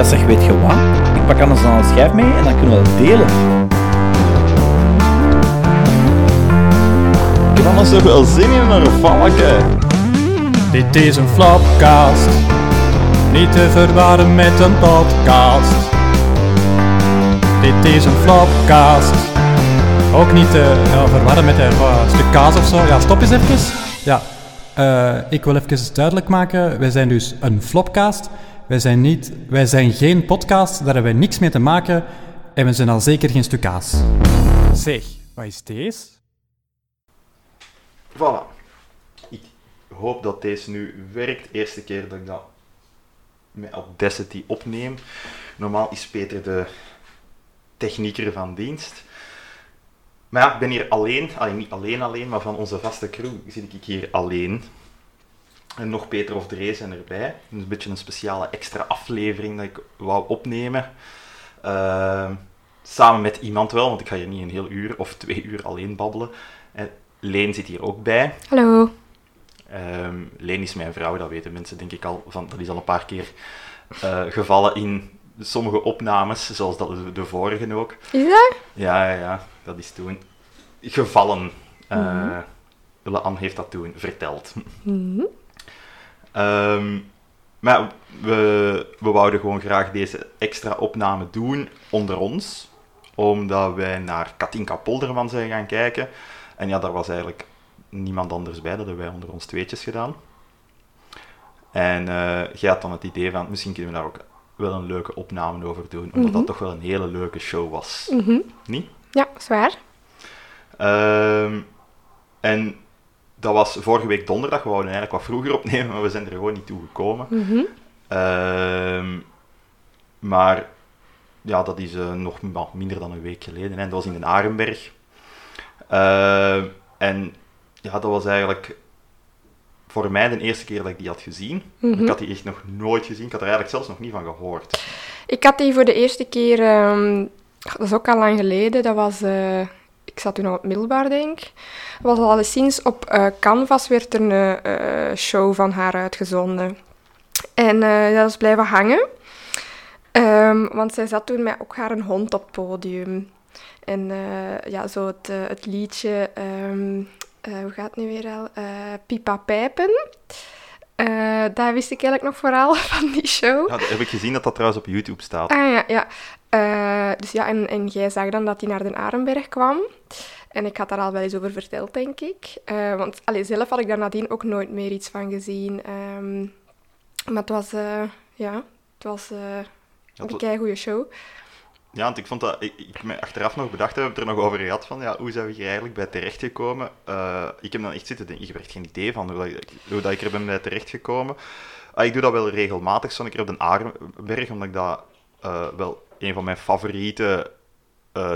Ja, zeg, weet je wat? Ik pak anders dan een schijf mee en dan kunnen we dat delen. Ik heb anders toch wel zin in een valken. Dit is een flopcast. Niet te verwarren met een podcast. Dit is een flopcast. Ook niet te ja, verwarren met een uh, stuk kaas of zo. Ja, stop eens even. Ja, uh, ik wil even duidelijk maken. Wij zijn dus een flopcast. Wij zijn, niet, wij zijn geen podcast. Daar hebben wij niks mee te maken. En we zijn al zeker geen stuk kaas. Zeg, wat is deze? Voilà. Ik hoop dat deze nu werkt. Eerste keer dat ik dat met Audacity opneem. Normaal is Peter de technieker van dienst. Maar ja, ik ben hier alleen. Allee, niet alleen alleen, maar van onze vaste crew zit ik hier alleen. En nog Peter of Dre zijn erbij. Een beetje een speciale extra aflevering dat ik wou opnemen. Uh, samen met iemand wel, want ik ga hier niet een heel uur of twee uur alleen babbelen. En Leen zit hier ook bij. Hallo. Um, Leen is mijn vrouw, dat weten mensen denk ik al. Van, dat is al een paar keer uh, gevallen in sommige opnames, zoals dat de vorige ook. Is dat? Ja, ja, ja. Dat is toen gevallen. Uh, mm -hmm. Anne heeft dat toen verteld. Mm -hmm. Um, maar we, we wouden gewoon graag deze extra opname doen onder ons. Omdat wij naar Katinka Polderman zijn gaan kijken. En ja, daar was eigenlijk niemand anders bij. Dat hebben wij onder ons tweetjes gedaan. En uh, jij had dan het idee van, misschien kunnen we daar ook wel een leuke opname over doen. Omdat mm -hmm. dat toch wel een hele leuke show was. Mm -hmm. Niet? Ja, zwaar. Um, en dat was vorige week donderdag. We wouden eigenlijk wat vroeger opnemen, maar we zijn er gewoon niet toe gekomen. Mm -hmm. um, maar ja, dat is uh, nog minder dan een week geleden. Hè. Dat was in den Arenberg. Uh, en ja, dat was eigenlijk voor mij de eerste keer dat ik die had gezien. Mhm. Ik had die echt nog nooit gezien. Ik had er eigenlijk zelfs nog niet van gehoord. Ik had die voor de eerste keer, um, dat is ook al lang geleden, dat was, uh, ik zat toen al op middelbaar denk ik. Was al alleszins op uh, Canvas werd er een uh, show van haar uitgezonden. En dat is blijven hangen. Um, want zij zat toen met ook haar een hond op het podium. En ja, zo het, het liedje, um, uh, hoe gaat het nu weer al? Pipa Pijpen. daar wist ik eigenlijk nog vooral van die show. Ja, heb ik gezien dat dat trouwens op YouTube staat. Ah ja, ja. Dus ja, en, en jij zag dan dat hij naar Den Arenberg kwam. En ik had daar al wel eens over verteld, denk ik. want allee, zelf had ik daar nadien ook nooit meer iets van gezien. Um, maar het was, ja, het was een kei goede show. Ja, want ik vond dat, ik, ik me achteraf nog bedacht heb, er nog over gehad van, ja, hoe zijn we hier eigenlijk bij terechtgekomen? Ik heb dan echt zitten denken, ik heb echt geen idee van hoe, dat, hoe dat ik er ben bij terechtgekomen. Uh, ik doe dat wel regelmatig, zo'n keer op de Arenberg, omdat ik dat wel een van mijn favoriete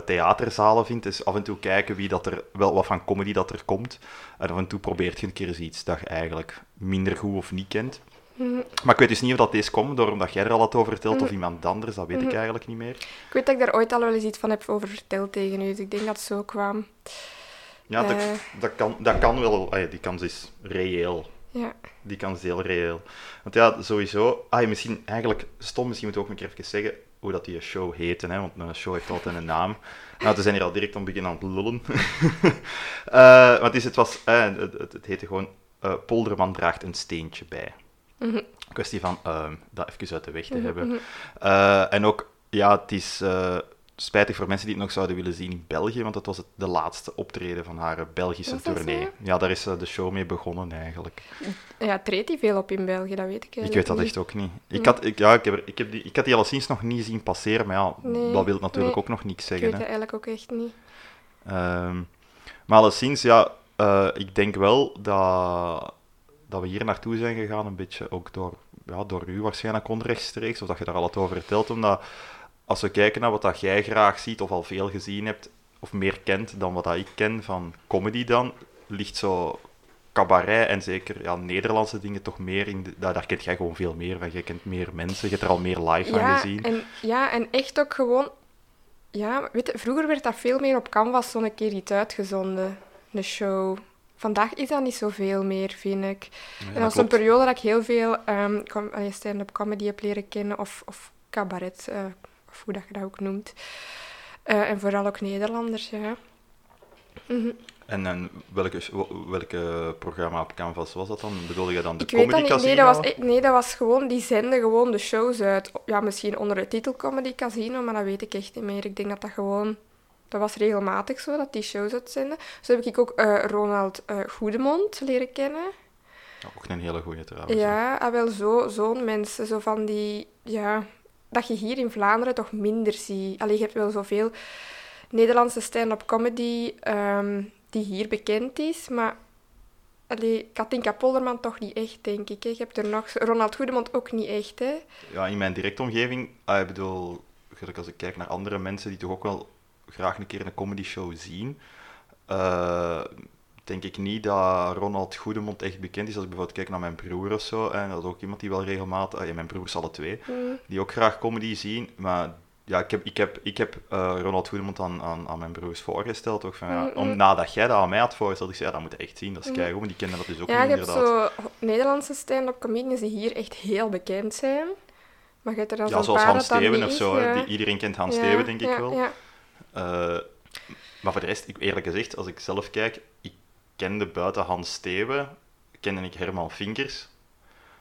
theaterzalen vind. Is af en toe kijken wie dat er, wel wat van comedy dat er komt. En af en toe probeert je een keer eens iets dat je eigenlijk minder goed of niet kent. Mm. Maar ik weet dus niet of dat deze komt, door omdat jij er al had over verteld, mm. of iemand anders, dat weet mm. ik eigenlijk niet meer. Ik weet dat ik daar ooit al wel eens iets van heb over verteld tegen u, dus ik denk dat het zo kwam. Ja, uh. dat, dat, kan, dat kan wel, ah, ja, die kans is reëel. Ja. Die kans is heel reëel. Want ja, sowieso, ah, misschien, eigenlijk, stom, misschien moet ik ook een keer even zeggen hoe dat die show heette, hè, want een show heeft altijd een naam. Nou, we zijn hier al direct om beginnen aan het lullen. uh, want het, was, uh, het, het, het heette gewoon uh, Polderman draagt een steentje bij. Mm -hmm. Kwestie van uh, dat even uit de weg te mm -hmm. hebben. Uh, en ook, ja, het is spijtig voor mensen die het nog zouden willen zien in België, want dat was het, de laatste optreden van haar Belgische tournee. Zo? Ja, daar is de show mee begonnen eigenlijk. Ja, treedt hij veel op in België, dat weet ik Ik weet dat niet. echt ook niet. Ik had, ik, ja, ik, heb, ik, heb die, ik had die alleszins nog niet zien passeren, maar ja, nee, dat wil natuurlijk nee. ook nog niks Ik zeggen. weet het eigenlijk ook echt niet. Um, maar alleszins, ja, uh, ik denk wel dat, dat we hier naartoe zijn gegaan, een beetje ook door, ja, door u waarschijnlijk onrechtstreeks, of dat je daar al wat over vertelt, omdat als we kijken naar wat dat jij graag ziet, of al veel gezien hebt, of meer kent dan wat dat ik ken van comedy dan, ligt zo cabaret en zeker ja, Nederlandse dingen toch meer in. De, daar, daar kent jij gewoon veel meer van. Je kent meer mensen, je hebt er al meer live van Ja gezien. en, ja, en echt ook gewoon... Ja, weet je, vroeger werd dat veel meer op Canvas zo'n keer iets uitgezonden, de show. Vandaag is dat niet zoveel meer, vind ik. Ja, en dat is een periode dat ik heel veel um, stand-up comedy heb leren kennen, of, of cabaret, eh, of hoe dat je dat ook noemt. Eh, en vooral ook Nederlanders, ja. Mhm. En, welke, welke programma op Canvas was dat dan? Bedoel je dan de Ik Comedy niet. Nee Casino? dat, was, nee, dat was gewoon... Die zenden gewoon de shows uit. Ja, misschien onder de titel Comedy Casino, maar dat weet ik echt niet meer. Ik denk dat dat gewoon... Dat was regelmatig zo, dat die shows uitzenden. Zo heb ik ook eh, Ronald eh, Goedemond leren kennen. Ja, ook een hele goeie trouwens. Ja, ah, wel zo, zo'n mensen. Zo van die... Ja, dat je hier in Vlaanderen toch minder ziet. Allee, je hebt wel zoveel Nederlandse stand-up comedy ehm, die hier bekend is, maar... Allee, Katinka Polderman toch niet echt, denk ik. Je hebt er nog... Ronald Goedemond ook niet echt, hè. Ja, in mijn directe omgeving, ah, ik bedoel, als ik kijk naar andere mensen die toch ook wel graag een keer een comedy show zien, eh, denk ik niet dat Ronald Goedemond echt bekend is. Als ik bijvoorbeeld kijk naar mijn broer of zo, en dat is ook iemand die wel regelmatig, ah, ja, mijn broers alle twee, Mm. die ook graag comedy zien, maar ja, ik heb, ik heb, ik heb eh, Ronald Goedemond aan, aan, aan mijn broers voorgesteld, ook van, ja, om, nadat jij dat aan mij had voorgesteld, ik zei, ja, dat moet je echt zien, dat is Mm. keigoed, maar die kennen dat dus ook Ja, niet inderdaad. zo Nederlandse stand-up comedians die hier echt heel bekend zijn. Maar je hebt er dan Ja, zoals paar Hans Steven of zo, ja. die, iedereen kent Hans Ja, Steven, denk ik ja, wel. Ja. Eh, maar voor de rest, ik, eerlijk gezegd, als ik zelf kijk, ik kende buiten Hans Steven, kende ik Herman Vinkers.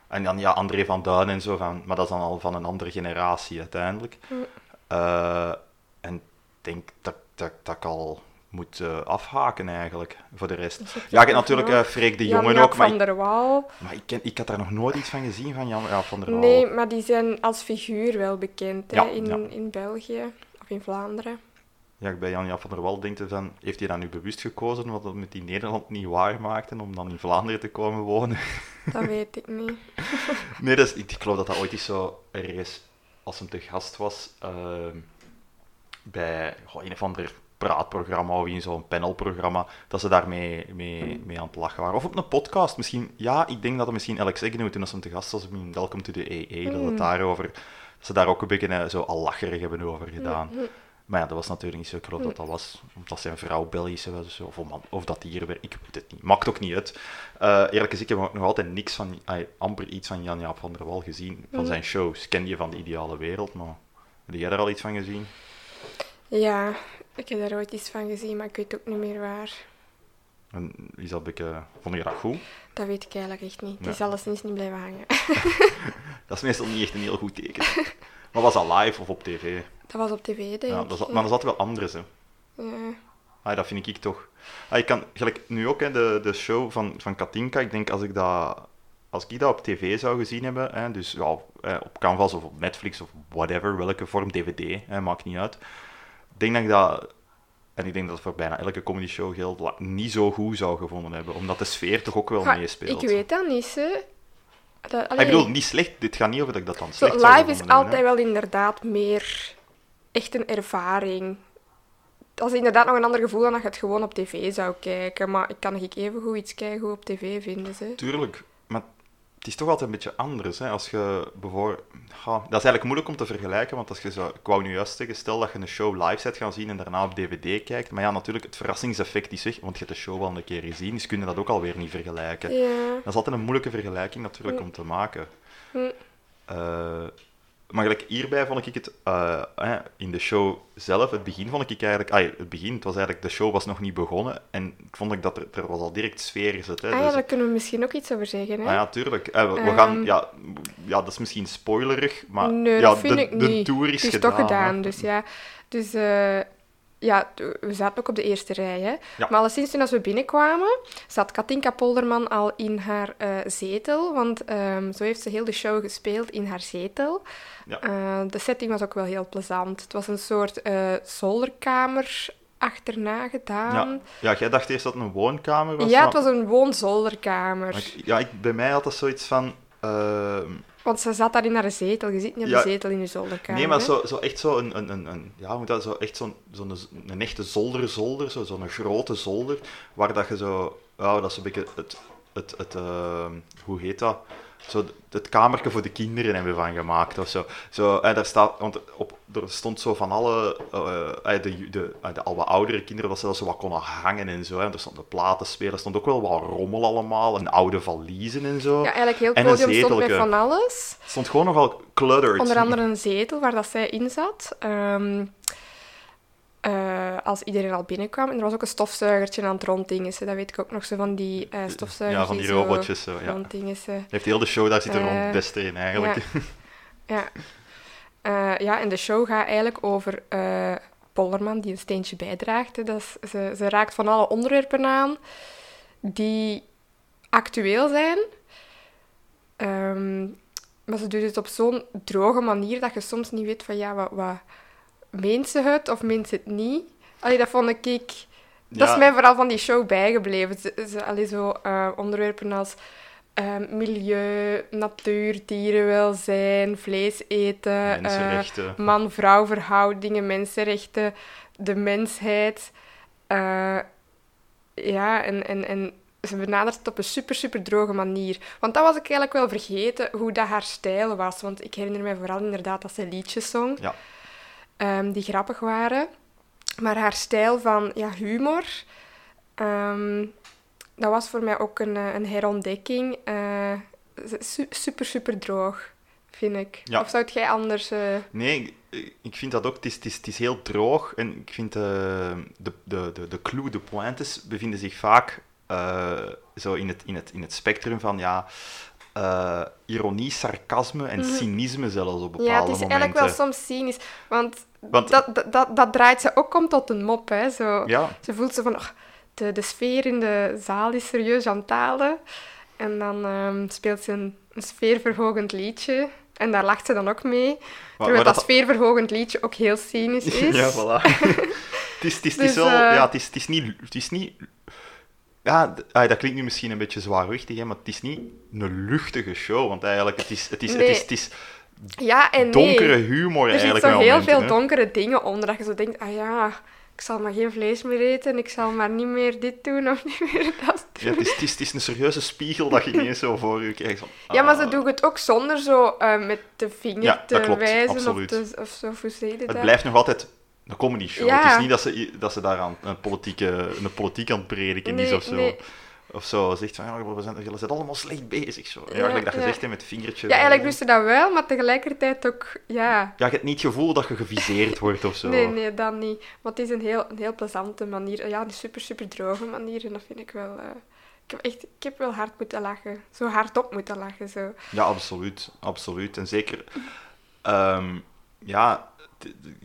En dan ja, André van Duin en zo, van, maar dat is dan al van een andere generatie uiteindelijk. Eh, en ik denk dat, dat, dat ik al moet eh, afhaken eigenlijk, voor de rest. Ja, ik heb natuurlijk eh Freek de Jongen ook, maar, van ik, der Wal. maar ik, ken, ik had daar nog nooit iets van gezien van Jan Jaap van der Waal. Nee, maar die zijn als figuur wel bekend hè, Ja, in, ja. in België of in Vlaanderen. Ja, ik bij Jan-Jaap van der Wal denk je van, heeft hij dan nu bewust gekozen wat dat met die Nederland niet waar maakte om dan in Vlaanderen te komen wonen? Dat weet ik niet. Nee, dat is, ik geloof dat dat ooit eens zo ergens, als hem te gast was, ehm, bij goh, een of ander praatprogramma of in zo'n panelprogramma, dat ze daarmee mee, mee aan het lachen waren. Of op een podcast misschien. Ja, ik denk dat het misschien Alex Agnew toen als hem te gast was in Welcome to the AA, dat het daarover, dat ze daar ook een beetje eh, zo al lacherig hebben over gedaan. Mhm. Maar ja, dat was natuurlijk niet zo. Geloof dat dat was omdat zijn vrouw Belgische was of, of, man- of dat die hier werkt. Ik weet het niet. Maakt ook niet uit. Eh, eerlijk gezegd, ik heb nog altijd niks van, ay, amper iets van Jan-Jaap van der Wal gezien. Van Mhm. zijn shows. Ken je van de ideale wereld, maar heb jij daar al iets van gezien? Ja, ik heb daar ooit iets van gezien, maar ik weet ook niet meer waar. En is dat beetje, vond je dat goed? Dat weet ik eigenlijk echt niet. Die Ja. is alleszins niet blijven hangen. Dat is meestal niet echt een heel goed teken. maar was dat live of op tv? Dat was op tv, denk Ja, ik. dat is, maar dat is altijd wel anders, hè. Ja. Ah, dat vind ik toch. Ah, ik kan, gelijk nu ook, hè, de, de show van, van Katinka, ik denk als ik dat, als ik dat op tv zou gezien hebben, hè, dus ja, op Canvas of op Netflix of whatever, welke vorm, DVD, hè, maakt niet uit. Ik denk dat ik dat, en ik denk dat het voor bijna elke comedy show geldt, niet zo goed zou gevonden hebben, omdat de sfeer toch ook wel Ja, meespeelt. Ik weet dat niet, hè. Dat, Ah, allee, ik bedoel, niet slecht, dit gaat niet over dat ik dat dan slecht zou live is altijd wel inderdaad meer echt een ervaring. Dat is inderdaad nog een ander gevoel dan dat je het gewoon op tv zou kijken. Maar ik kan nog even goed iets kijken op tv vinden. Ze. Tuurlijk, maar het is toch altijd een beetje anders. Hè? Als je bijvoorbeeld... Ja, dat is eigenlijk moeilijk om te vergelijken, want als je zo... Ik wou nu juist zeggen, stel dat je een show live zet gaan zien en daarna op dvd kijkt. Maar ja, natuurlijk, het verrassingseffect is weg, want je hebt de show wel een keer gezien, dus kun je dat ook alweer niet vergelijken. Ja. Dat is altijd een moeilijke vergelijking natuurlijk om te maken. Hm. Eh, maar gelijk hierbij vond ik het, eh, eh, in de show zelf, het begin vond ik eigenlijk, ah, het begin, het was eigenlijk, de show was nog niet begonnen en ik vond ik dat er, er was al direct sfeer gezet. Hè, Ah ja, dus- daar kunnen we misschien ook iets over zeggen. Hè? Ah ja, tuurlijk. Eh, we, we Ehm. gaan, ja, ja, dat is misschien spoilerig, maar nee, ja, dat vind de, ik de niet. tour is, het is gedaan. toch gedaan, hè. dus ja. Dus eh, ja, we zaten ook op de eerste rij. Hè? Ja. Maar alleszins toen als we binnenkwamen, zat Katinka Polderman al in haar eh, zetel. Want ehm, zo heeft ze heel de show gespeeld in haar zetel. Ja. Eh, de setting was ook wel heel plezant. Het was een soort eh, zolderkamer achterna gedaan. Ja. ja, jij dacht eerst dat het een woonkamer was. Ja, maar- het was een woonzolderkamer. ja, ik, bij mij had dat zoiets van... Want ze zat daar in haar zetel. Je zit niet op Ja. de zetel in je zolderkamer. nee, maar hè? zo, zo echt zo een, een, een, een ja, moet dat, zo echt zo'n zo'n een echte zolder-zolder, zo, zo'n grote zolder, waar dat je zo, ja, dat is een beetje het, het, het ehm, hoe heet dat? Zo het kamertje voor de kinderen hebben van gemaakt of zo. zo eh, daar staat, want op, er stond zo van alle, eh, eh, de, de, eh, de al wat oudere kinderen, dat ze dat zo wat konden hangen en zo. Hè. Er stonden platenspelen, er stond ook wel wat rommel allemaal, en oude valiezen en zo. Ja, eigenlijk heel het een podium stond met van alles. Het stond gewoon nogal cluttered. Onder andere een zetel waar dat zij in zat. Ehm, eh, als iedereen al binnenkwam. En er was ook een stofzuigertje aan het ronddingen. Dat weet ik ook nog, zo van die eh stofzuigers. Ja, van die robotjes zo, ja. Heeft heel de show, daar zit er Eh, gewoon het beste in eigenlijk. Ja. Eh, ja, en de show gaat eigenlijk over Polderman, die een steentje bijdraagt. Dat is, ze, ze raakt van alle onderwerpen aan die actueel zijn. Ehm, maar ze doet het op zo'n droge manier dat je soms niet weet van ja, wat, wat meent ze het of meent ze het niet. Allee, dat vond ik... Dat Ja. is mij vooral van die show bijgebleven. Ze, ze, allee, zo eh, onderwerpen als eh, milieu, natuur, dierenwelzijn, vlees eten, Mensenrechten. man-vrouw verhoudingen, mensenrechten, de mensheid. Ja, en, en, en ze benadert het op een super, super droge manier. Want dat was ik eigenlijk wel vergeten, hoe dat haar stijl was. Want ik herinner mij vooral inderdaad dat ze liedjes zong, Ja. Ehm, die grappig waren. Maar haar stijl van ja, humor, ehm, dat was voor mij ook een, eh, een herontdekking. Eh, su- super, super droog, vind ik. Ja. Of zou jij anders... eh, Nee, ik- vind dat ook. Het is, het is, het is heel droog. En ik vind eh, de, de, de, de clue, de pointes, bevinden zich vaak zo in het, in, het, in het spectrum van ja, eh, ironie, sarcasme en Mhm. cynisme zelfs op bepaalde Ja, het is momenten. eigenlijk wel soms cynisch. Want, Want- dat, dat, dat, dat draait ze ook om tot een mop. Hè, zo. Ja, Ze voelt zo van, "Och, de, de sfeer in de zaal is serieus aan dalen. En dan ehm, speelt ze een, een sfeerverhogend liedje. En daar lacht ze dan ook mee. Terwijl maar dat, sfeerverhogend liedje ook heel cynisch is. ja, voilà. het is, het is, het is wel... Ja, het is, het is niet... Het is niet ja, ah, dat klinkt nu misschien een beetje zwaarwichtig, hè, maar het is niet een luchtige show, want eigenlijk, het is, het is, het Nee. is, het is Ja en nee. donkere humor Er zit eigenlijk zo met heel veel hè. donkere dingen onder. Dat je zo denkt, ah ja, ik zal maar geen vlees meer eten. Ik zal maar niet meer dit doen of niet meer dat doen. Ja, het, is, het, is, het is een serieuze spiegel dat je ineens zo voor je krijgt. Van, Ja, maar ze ah, doen het ook zonder zo eh, met de vinger Ja, te klopt, wijzen of, te, of zo. Hoe dat? Het blijft nog altijd een comedy show. Ja. Het is niet dat ze, dat ze daar aan een, politieke, een politiek aan het prediken is Nee, of zo. nee. Of zo, zegt van, ja, we zijn, jullie zijn allemaal slecht bezig. Zo. Ja, gelijk dat je zegt, hè, met het vingertje. Ja, eigenlijk doen ze dat wel, maar tegelijkertijd ook... Ja, Ja, je hebt niet het gevoel dat je geviseerd wordt of zo. nee, nee, dat niet. Maar het is een heel, een heel plezante manier. Ja, een super, super droge manier. En dat vind ik wel... eh, ik heb echt... Ik heb wel hard moeten lachen. Zo hardop moeten lachen, zo. Ja, absoluut. Absoluut. En zeker, ehm, ja,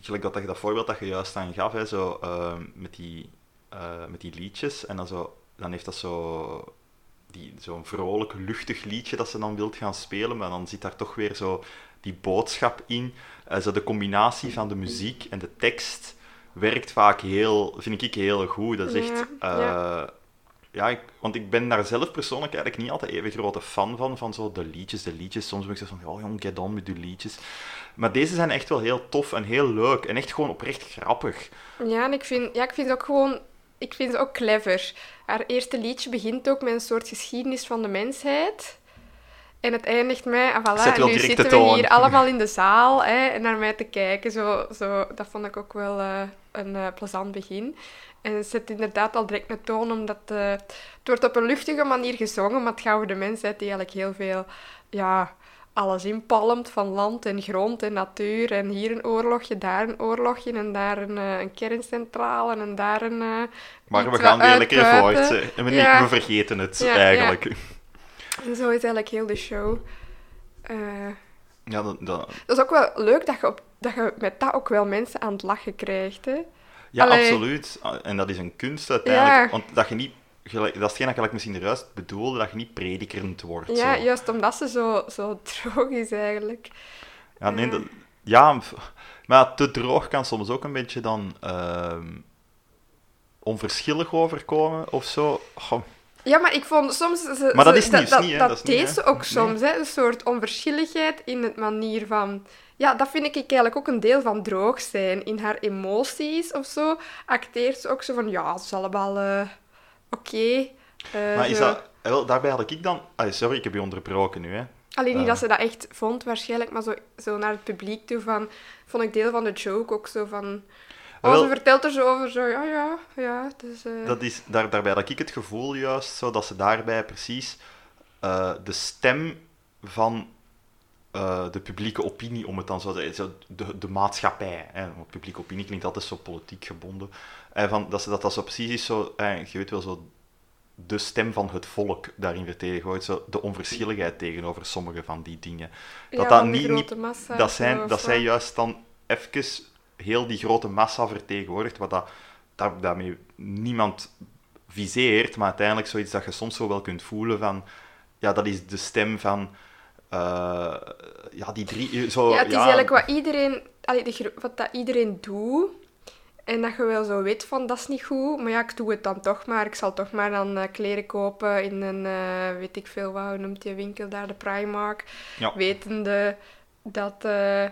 gelijk dat, dat, dat voorbeeld dat je juist aan gaf, hè, zo, ehm, met, die, eh, met die liedjes, en dan, zo, dan heeft dat zo die- zo'n vrolijk, luchtig liedje dat ze dan wilt gaan spelen, maar dan zit daar toch weer zo die boodschap in. Eh, zo de combinatie van de muziek en de tekst werkt vaak heel, vind ik heel goed. Dat is echt... Ja, eh, ja. ik, want ik ben daar zelf persoonlijk eigenlijk niet altijd even grote fan van, van zo de liedjes, de liedjes. Soms ben ik zo van, oh jong, get on met de liedjes. Maar deze zijn echt wel heel tof en heel leuk en echt gewoon oprecht grappig. Ja, en ik vind, ja, ik vind ze ook gewoon... Ik vind ze ook clever. Haar eerste liedje begint ook met een soort geschiedenis van de mensheid. En het eindigt mij... Ah, voilà, wel nu zitten we hier allemaal in de zaal hè, en naar mij te kijken. Zo, zo, dat vond ik ook wel eh, een eh, plezant begin. En het zet inderdaad al direct een toon, omdat eh, het wordt op een luchtige manier gezongen, maar het gaat over de mensheid die eigenlijk heel veel... Ja, alles inpalmt van land en grond en natuur. En hier een oorlogje, daar een oorlogje en daar een, eh, een kerncentrale en daar een... eh, Maar we gaan weer lekker voort. En we, Ja. we vergeten het Ja, eigenlijk. Ja, En zo is eigenlijk heel de show. Eh, dat, dat- dat is ook wel leuk dat je, op, dat je met dat ook wel mensen aan het lachen krijgt. Hè? ja Allee. absoluut. En dat is een kunst uiteindelijk. Ja. Want dat je niet... Dat is hetgeen dat ik misschien juist bedoelde, dat je niet predikerend wordt. Ja, zo. juist omdat ze zo, zo droog is eigenlijk. Ja, nee, Ja. dat- ja, f- maar te droog kan soms ook een beetje dan ehm, onverschillig overkomen of zo. Goh, Ja, maar ik vond soms... Ze, Maar dat is niet- dat, niet, hè, dat, dat is niet, deed ze ook Nee. soms, hè. Een soort onverschilligheid in het manier van... Ja, dat vind ik eigenlijk ook een deel van droog zijn. In haar emoties of zo acteert ze ook zo van... Ja, het is allemaal eh, oké. Eh, maar is dat... Wel, daarbij had ik dan... sorry, ik heb je onderbroken nu, hè. Alleen niet Eh. dat ze dat echt vond waarschijnlijk, maar zo, zo naar het publiek toe van... Vond ik deel van de joke ook zo van... Oh, Wel- ze vertelt er zo over, zo, ja, ja, ja. Dus, eh, Dat is, daar, daarbij had ik het gevoel juist zo dat ze daarbij precies eh, de stem van eh, de publieke opinie, om het dan zo te zeggen, de, de maatschappij, hè, want publieke opinie klinkt altijd zo politiek gebonden, eh, van, dat, ze, dat dat zo precies is, zo, eh, je weet wel, zo de stem van het volk daarin vertegenwoordigt, zo de onverschilligheid tegenover sommige van die dingen. ja, dat dat niet- massa dat, zijn, dat zij juist dan even heel die grote massa vertegenwoordigt, wat dat, daar, daarmee niemand viseert, maar uiteindelijk zoiets dat je soms zo wel kunt voelen van, ja, dat is de stem van, eh, ja, die drie, zo, Ja, het is eigenlijk wat iedereen, allee, de wat dat iedereen doet. En dat je wel zo weet van, dat is niet goed. Maar ja, ik doe het dan toch maar. Ik zal toch maar dan eh, kleren kopen in een, eh, weet ik veel wat, hoe noemt die winkel daar, de Primark. Ja. Wetende dat eh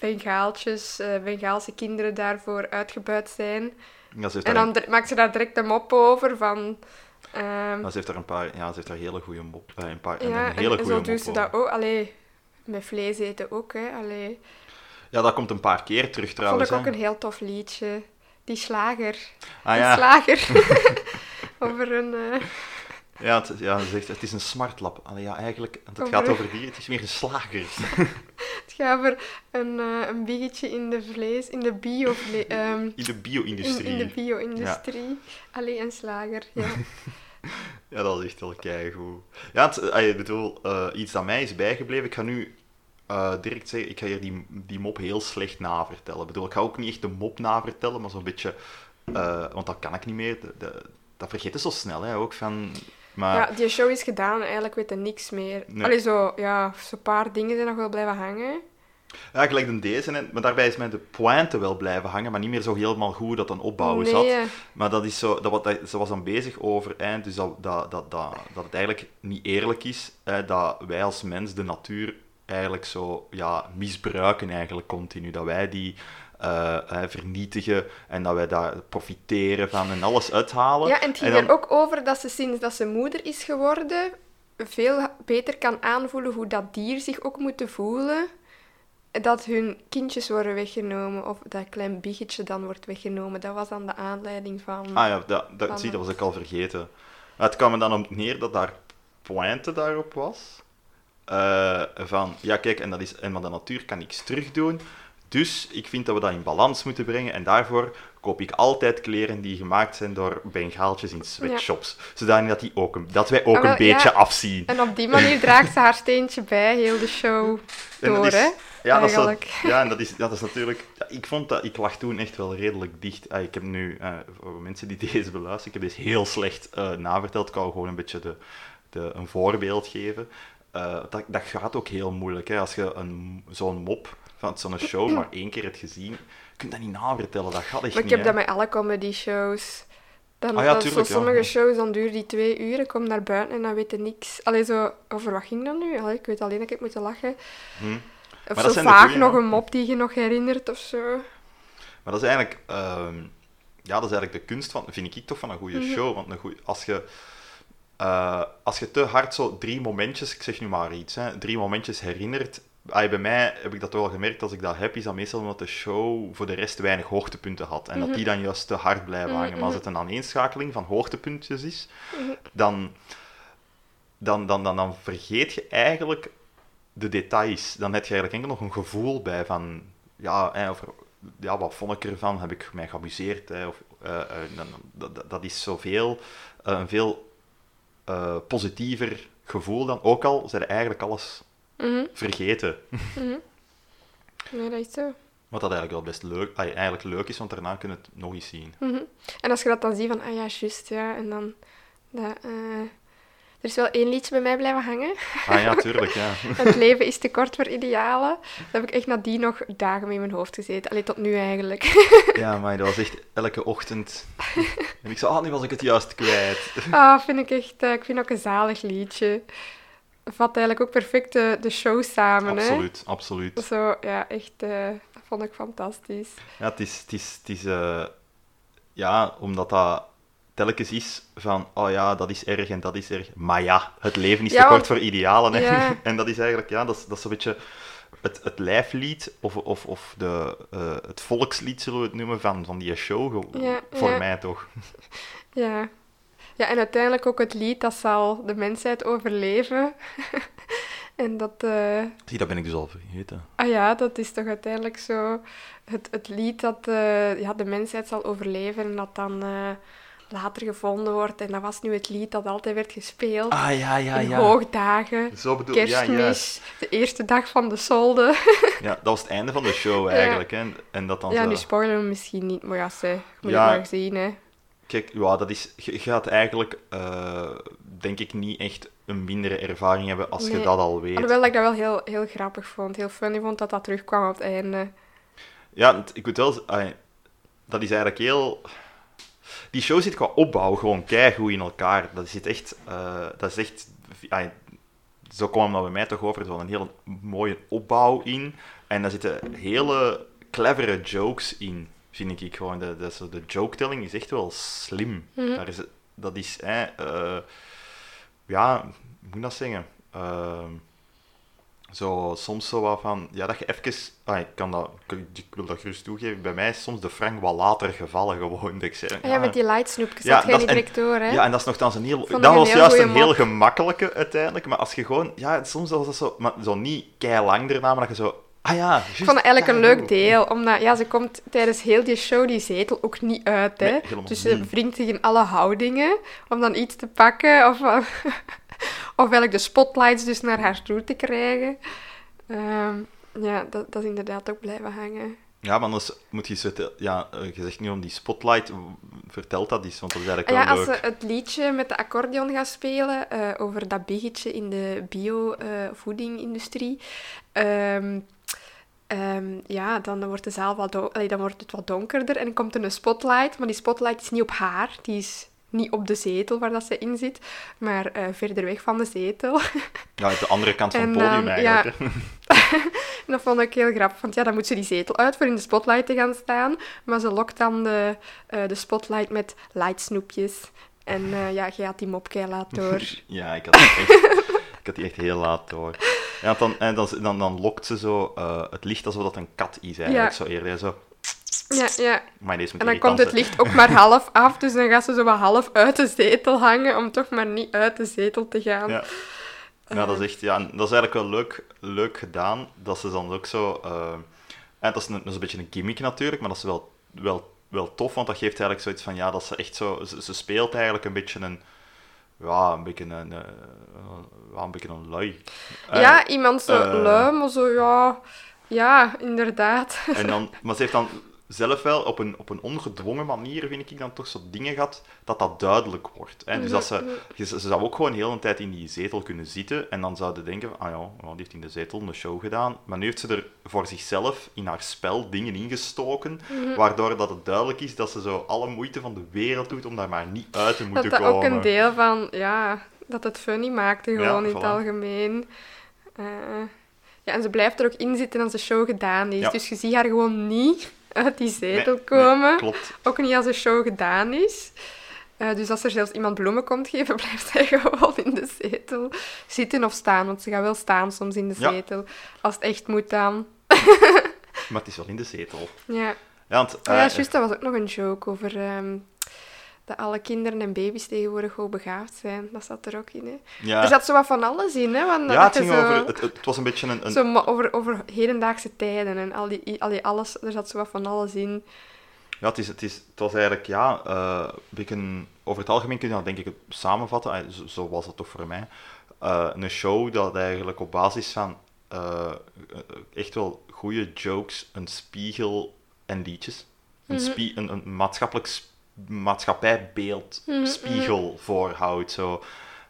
Bengaaltjes, Bengaalse kinderen daarvoor uitgebuit zijn. Ja, En dan dr- maakt ze daar direct een mop over van... Ja, ze heeft daar een paar, ja, ze heeft daar hele goede mop, een paar, ja, een en, hele en goede zo doen mop ze over. dat ook. Allee, met vlees eten ook, hè. Allee. Ja, dat komt een paar keer terug Vond trouwens. ik ook hè. een heel tof liedje. Die slager. Ah Die ja, slager. Over een... eh, ja, het, ja, ze zegt, het is een smartlap. Allee, ja, eigenlijk, het Over- gaat over die, het is meer een slager. het gaat over een, eh, een biggetje in de vlees... In de bio... ehm, In de in, bio-industrie. in de bio-industrie. Allee, een slager, ja. Ja, dat is echt wel keigoed. Ja, het, ik bedoel, eh, iets dat mij is bijgebleven. Ik ga nu eh, direct zeggen, ik ga hier die, die mop heel slecht navertellen. Ik bedoel, ik ga ook niet echt de mop navertellen, maar zo'n beetje... eh, want dat kan ik niet meer. De, de- dat vergeet je zo snel, hè. Ook van... Maar, Ja, die show is gedaan. Eigenlijk weet je niks meer. Nee. Allee, zo... Ja, zo'n paar dingen zijn nog wel blijven hangen. Ja, gelijk dan deze, maar daarbij is mij de pointe wel blijven hangen, maar niet meer zo helemaal goed dat een opbouw nee, zat. Maar dat is zo, dat, wat, dat- ze was dan bezig over, hè, dus dat, dat, dat, dat, dat het eigenlijk niet eerlijk is hè, dat wij als mens de natuur eigenlijk zo ja, misbruiken eigenlijk continu. Dat wij die eh, vernietigen en dat wij daar profiteren van en alles uithalen. Ja, en het ging dan- er ook over dat ze sinds dat ze moeder is geworden, veel beter kan aanvoelen hoe dat dier zich ook moet voelen. Dat hun kindjes worden weggenomen, of dat klein biggetje dan wordt weggenomen. Dat was dan de aanleiding van... Ah ja, dat, dat, zie, dat was ik al vergeten. Het kwam er dan op neer dat daar pointe daarop was. Eh, van, ja kijk, en, dat is, en van de natuur kan niks terugdoen. Dus ik vind dat we dat in balans moeten brengen. En daarvoor koop ik altijd kleren die gemaakt zijn door Bengaaltjes in sweatshops. Zodanig dat, die ook een, dat wij ook Ah, wel, een beetje ja. afzien. En op die manier draagt ze haar steentje bij, heel de show door, is- hè? Ja, dat is, ja, en dat is, dat is natuurlijk... ja, ik vond dat... Ik lag toen echt wel redelijk dicht. Ah, ik heb nu, eh, voor mensen die deze beluisteren, ik heb deze heel slecht eh, naverteld. Ik wou gewoon een beetje de, de, een voorbeeld geven. Eh, dat, dat gaat ook heel moeilijk. Hè? Als je een, zo'n mop van zo'n show maar één keer hebt gezien, je kunt dat niet navertellen. Dat gaat echt Maar ik niet. heb hè. dat met alle comedy shows. Dan, Ah ja, dat zo ja. sommige shows, dan duurt die twee uur, ik kom naar buiten en dan weet je niks. Allee, zo, over wat ging dat nu? Allee, ik weet alleen dat ik heb moeten lachen. Hm. Of zo vaag nog een mop die je nog herinnert of zo. Maar dat is eigenlijk, ehm, ja, dat is eigenlijk de kunst van, vind ik toch van een goede Mhm. show. Want een goeie, als, je, eh, als je te hard zo drie momentjes, ik zeg nu maar iets, hè, drie momentjes herinnert. bij mij heb ik dat wel gemerkt, als ik dat heb, is dat meestal omdat de show voor de rest weinig hoogtepunten had. En dat die dan juist te hard blijven Mhm, hangen. Maar als het een aaneenschakeling van hoogtepuntjes is, dan, dan, dan, dan, dan vergeet je eigenlijk de details. Dan heb je eigenlijk enkel nog een gevoel bij van, ja, hè, over, ja wat vond ik ervan? Heb ik mij geamuseerd? Hè? Of, eh, eh, dat, dat- dat is zoveel, een veel eh, positiever gevoel dan, ook al zijn eigenlijk alles Mhm, vergeten. mhm. Nee, dat is zo. Wat dat eigenlijk wel best leuk, eigenlijk leuk is, want daarna kun je het nog eens zien. Mhm. En als je dat dan ziet van, ah ja, juist, ja, en dan... Dat, eh, er is wel één liedje bij mij blijven hangen. Ah ja, tuurlijk, ja. Het leven is te kort voor idealen. Dat heb ik echt nadien nog dagen mee in mijn hoofd gezeten. Allee, tot nu eigenlijk. Ja, maar dat was echt elke ochtend. En ik zei, ah, nu was ik het juist kwijt. Ah, vind ik echt... eh, ik vind ook een zalig liedje. Vat eigenlijk ook perfect de, de show samen, hè. Absoluut, absoluut. Zo, ja, echt... eh, dat vond ik fantastisch. Ja, het is, het is, het is eh, ja, omdat dat, telkens is van, oh ja, dat is erg en dat is erg. Maar ja, het leven is Ja, te kort want- voor idealen. Hè? Ja. en dat is eigenlijk, ja, dat is, dat is zo'n beetje het, het lijflied of, of, of de, eh, het volkslied, zullen we het noemen, van, van die show. Ja, voor ja. mij toch. Ja. ja, en uiteindelijk ook het lied dat zal de mensheid overleven. en dat, eh, Zie, dat ben ik dus al vergeten. ah ja, dat is toch uiteindelijk zo het, het lied dat eh, ja, de mensheid zal overleven en dat dan eh, later gevonden wordt. En dat was nu het lied dat altijd werd gespeeld Ah, ja, ja, in ja. hoogdagen. Zo bedoel ja, Kerstmis, juist. de eerste dag van de solde. Ja, dat was het einde van de show eigenlijk. Hè? En dat dan Ja, zo... nu spoilen we misschien niet, maar ja, ze, moet Ja. je maar zien, hè. Kijk, ja, dat is, je gaat eigenlijk, eh, denk ik, niet echt een mindere ervaring hebben als je dat al weet. Alhoewel dat ik dat wel heel, heel grappig vond, heel funny vond dat dat terugkwam op het einde. Ja, ik moet wel ai, dat is eigenlijk heel... Die show zit qua opbouw gewoon keigoed in elkaar. Dat zit echt... eh, dat is echt... zo kwam dat bij mij toch over. Zo'n hele mooie opbouw in. En daar zitten hele clevere jokes in, vind ik gewoon. De, de, de joke-telling is echt wel slim. Mhm. Daar is, dat is... eh, eh, ja, hoe moet ik dat zeggen? Ehm, zo, soms zo wat van, ja, dat je even, ah, ik, kan dat, ik, wil dat gerust toegeven, bij mij is soms de frank wat later gevallen gewoon. Dat ik zei, Ah ja, met die lightsnoepjes, Ja, dat niet en- direct door, hè? ja, en dat is nogthans een heel... Dat was heel juist een heel gemakkelijke uiteindelijk, maar als je gewoon... Ja, soms was dat zo... Maar zo niet kei lang daarna, maar dat je zo... Ah ja, Ik vond het eigenlijk een leuk deel, omdat ja, ze komt tijdens heel die show die zetel ook niet uit. Hè? Nee, dus ze wringt zich in alle houdingen om dan iets te pakken of, of welk de spotlights dus naar haar toe te krijgen. Ehm, ja, dat, dat is inderdaad ook blijven hangen. Ja, maar anders moet je zitten... Ja, eh, je zegt nu om die spotlight, vertelt dat eens, want dat is eigenlijk ja, wel als leuk. ze het liedje met de accordeon gaat spelen eh, over dat biggetje in de bio-voedingindustrie, ehm, ehm, ja, dan wordt de zaal wat allee, dan wordt het wat donkerder en dan komt er een spotlight, maar die spotlight is niet op haar, die is niet op de zetel waar dat ze in zit, maar eh, verder weg van de zetel. Ja, de andere kant van het podium eigenlijk. En dat vond ik heel grappig, want ja, dan moet ze die zetel uit voor in de spotlight te gaan staan. Maar ze lokt dan de, eh, de spotlight met lightsnoepjes. En eh, ja, je had die mop laat door. Ja, ik had die echt, ik had die echt heel laat door. Ja, dan, en dan, dan, dan lokt ze zo het licht alsof dat een kat is eigenlijk. Ja. Zo eerder zo. Ja, ja. Moet En dan komt het licht ook maar half af, dus dan gaat ze zo wat half uit de zetel hangen, om toch maar niet uit de zetel te gaan. Ja. Ja, dat is echt, ja, dat is eigenlijk wel leuk, leuk gedaan. Dat ze dan ook zo. eh, en dat is, een, dat is een beetje een gimmick natuurlijk, maar dat is wel, wel, wel tof, want dat geeft eigenlijk zoiets van ja, dat ze echt zo. Ze, ze speelt eigenlijk een beetje een. Ja, een beetje een. eh, een beetje een lui. Eh, Ja, iemand zo eh, lui, maar zo ja... Ja, inderdaad. En dan, maar ze heeft dan zelf wel op een, op een ongedwongen manier, vind ik dan toch zo dingen gehad, dat dat duidelijk wordt. Hè? Dus dat ze, ze zou ook gewoon heel een tijd in die zetel kunnen zitten en dan zouden denken, van, ah ja, die heeft in de zetel een show gedaan. Maar nu heeft ze er voor zichzelf in haar spel dingen ingestoken, Mhm. waardoor dat het duidelijk is dat ze zo alle moeite van de wereld doet om daar maar niet uit te moeten Dat dat komen. ook een deel van, ja, dat het funny maakte Ja, gewoon in het algemeen. Eh, ja, en ze blijft er ook in zitten als de show gedaan is. Ja. Dus je ziet haar gewoon niet uit die zetel Nee, komen. nee, klopt. Ook niet als de show gedaan is. Eh, dus als er zelfs iemand bloemen komt geven, blijft zij gewoon in de zetel zitten of staan. Want ze gaat wel staan soms in de Ja. zetel. Als het echt moet dan. Maar het is wel in de zetel. Ja, Ja, want, ja, eh, juist, dat was ook nog een joke over ehm, dat alle kinderen en baby's tegenwoordig hoogbegaafd zijn. Dat zat er ook in, hè. ja, Er zat zo wat van alles in, hè. Want ja, dat het, ging zo, over, het, het was een beetje een, een, zo over, over hedendaagse tijden en al die, al die alles. Er zat zo wat van alles in. Ja, het, is, het, is, het was eigenlijk, ja, eh, een over het algemeen kun je dat denk ik samenvatten, zo, zo was het toch voor mij, Eh, een show dat eigenlijk op basis van eh, echt wel goede jokes, een spiegel en liedjes, een, Mhm. spie, een, een maatschappelijk sp- maatschappijbeeld, Mhm, spiegel voorhoudt. Zo.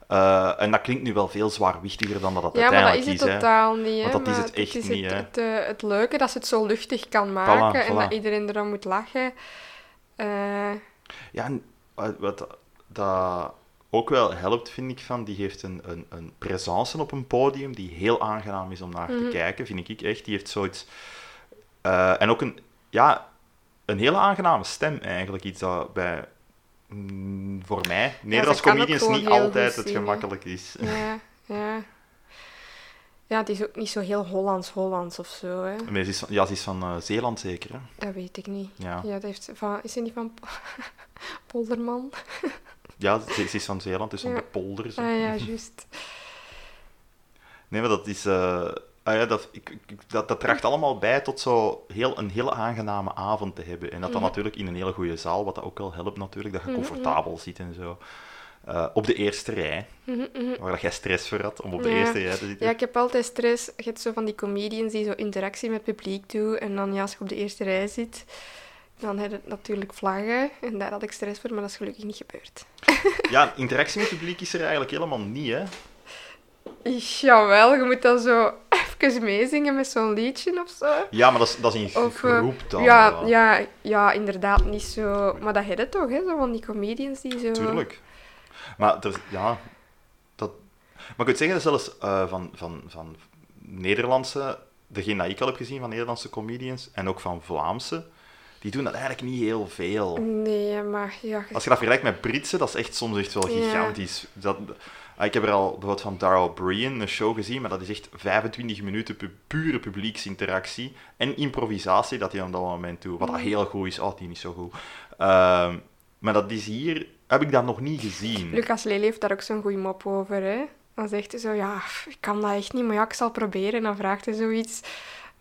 Eh, en dat klinkt nu wel veel zwaarwichtiger dan dat het Ja, maar dat uiteindelijk is het is. hè. totaal niet, hè. Want dat is het echt is niet, het, hè. Het, eh, het leuke dat ze het zo luchtig kan maken en voilà. dat iedereen erom moet lachen. Eh, Ja, en wat, dat ook wel helpt, vind ik, van, die heeft een, een, een presence op een podium die heel aangenaam is om naar Mhm. te kijken, vind ik echt. Die heeft zoiets... eh, en ook een, ja, een hele aangename stem eigenlijk, iets dat bij Mm, voor mij. Nederlands kan ook comedians gewoon niet altijd het zingen. gemakkelijk is. Ja, ja. Ja, het is ook niet zo heel Hollands-Hollands of zo, hè. Maar ze is van, ja, ze is van eh, Zeeland zeker, hè? Dat weet ik niet. Ja, Ja, dat heeft van, is hij niet van Polderman? ja ze, ze is van Zeeland, dus van Ja. de polder. zo. Ah ja, juist. Nee, maar dat is... eh, ah ja, dat, ik, ik- dat, dat draagt allemaal bij tot zo heel, een hele aangename avond te hebben. En dat dan Mhm. natuurlijk in een hele goede zaal, wat dat ook wel helpt natuurlijk, dat je Mhm, comfortabel zit en zo. Eh, op de eerste rij, Mhm, mhm. waar dat jij stress voor had, om op de Ja. eerste rij te zitten. Ja, ik heb altijd stress. Je hebt zo van die comedians die zo interactie met het publiek doen. En dan, ja, als je op de eerste rij zit, dan heb je natuurlijk vlaggen. En daar had ik stress voor, maar dat is gelukkig niet gebeurd. Ja, interactie met het publiek is er eigenlijk helemaal niet, hè. Jawel, je moet dan zo even meezingen met zo'n liedje of zo. Ja, maar dat is, dat is in Of, eh, groep dan. Ja, ja, ja, inderdaad, niet zo... Maar dat heb je toch, hè? Zo van die comedians die zo... Tuurlijk. Maar er, ja, dat... Maar ik moet zeggen, zelfs eh, van, van, van Nederlandse, degene dat ik al heb gezien van Nederlandse comedians, en ook van Vlaamse, die doen dat eigenlijk niet heel veel. Nee, maar ja... Als je dat vergelijkt met Britse, dat is echt soms echt wel Ja. gigantisch. Dat, ik heb er al bijvoorbeeld van Darrell Bryan een show gezien, maar dat is echt 25 minuten pu- pure publieksinteractie en improvisatie dat hij op dat moment doet. Wat dat heel goed is. Oh, die niet zo goed. Ehm, maar dat is hier, heb ik dat nog niet gezien. Lucas Lely heeft daar ook zo'n goede mop over, hè. Dan zegt hij zo, ja, ik kan dat echt niet, maar ja, ik zal proberen. En dan vraagt hij zoiets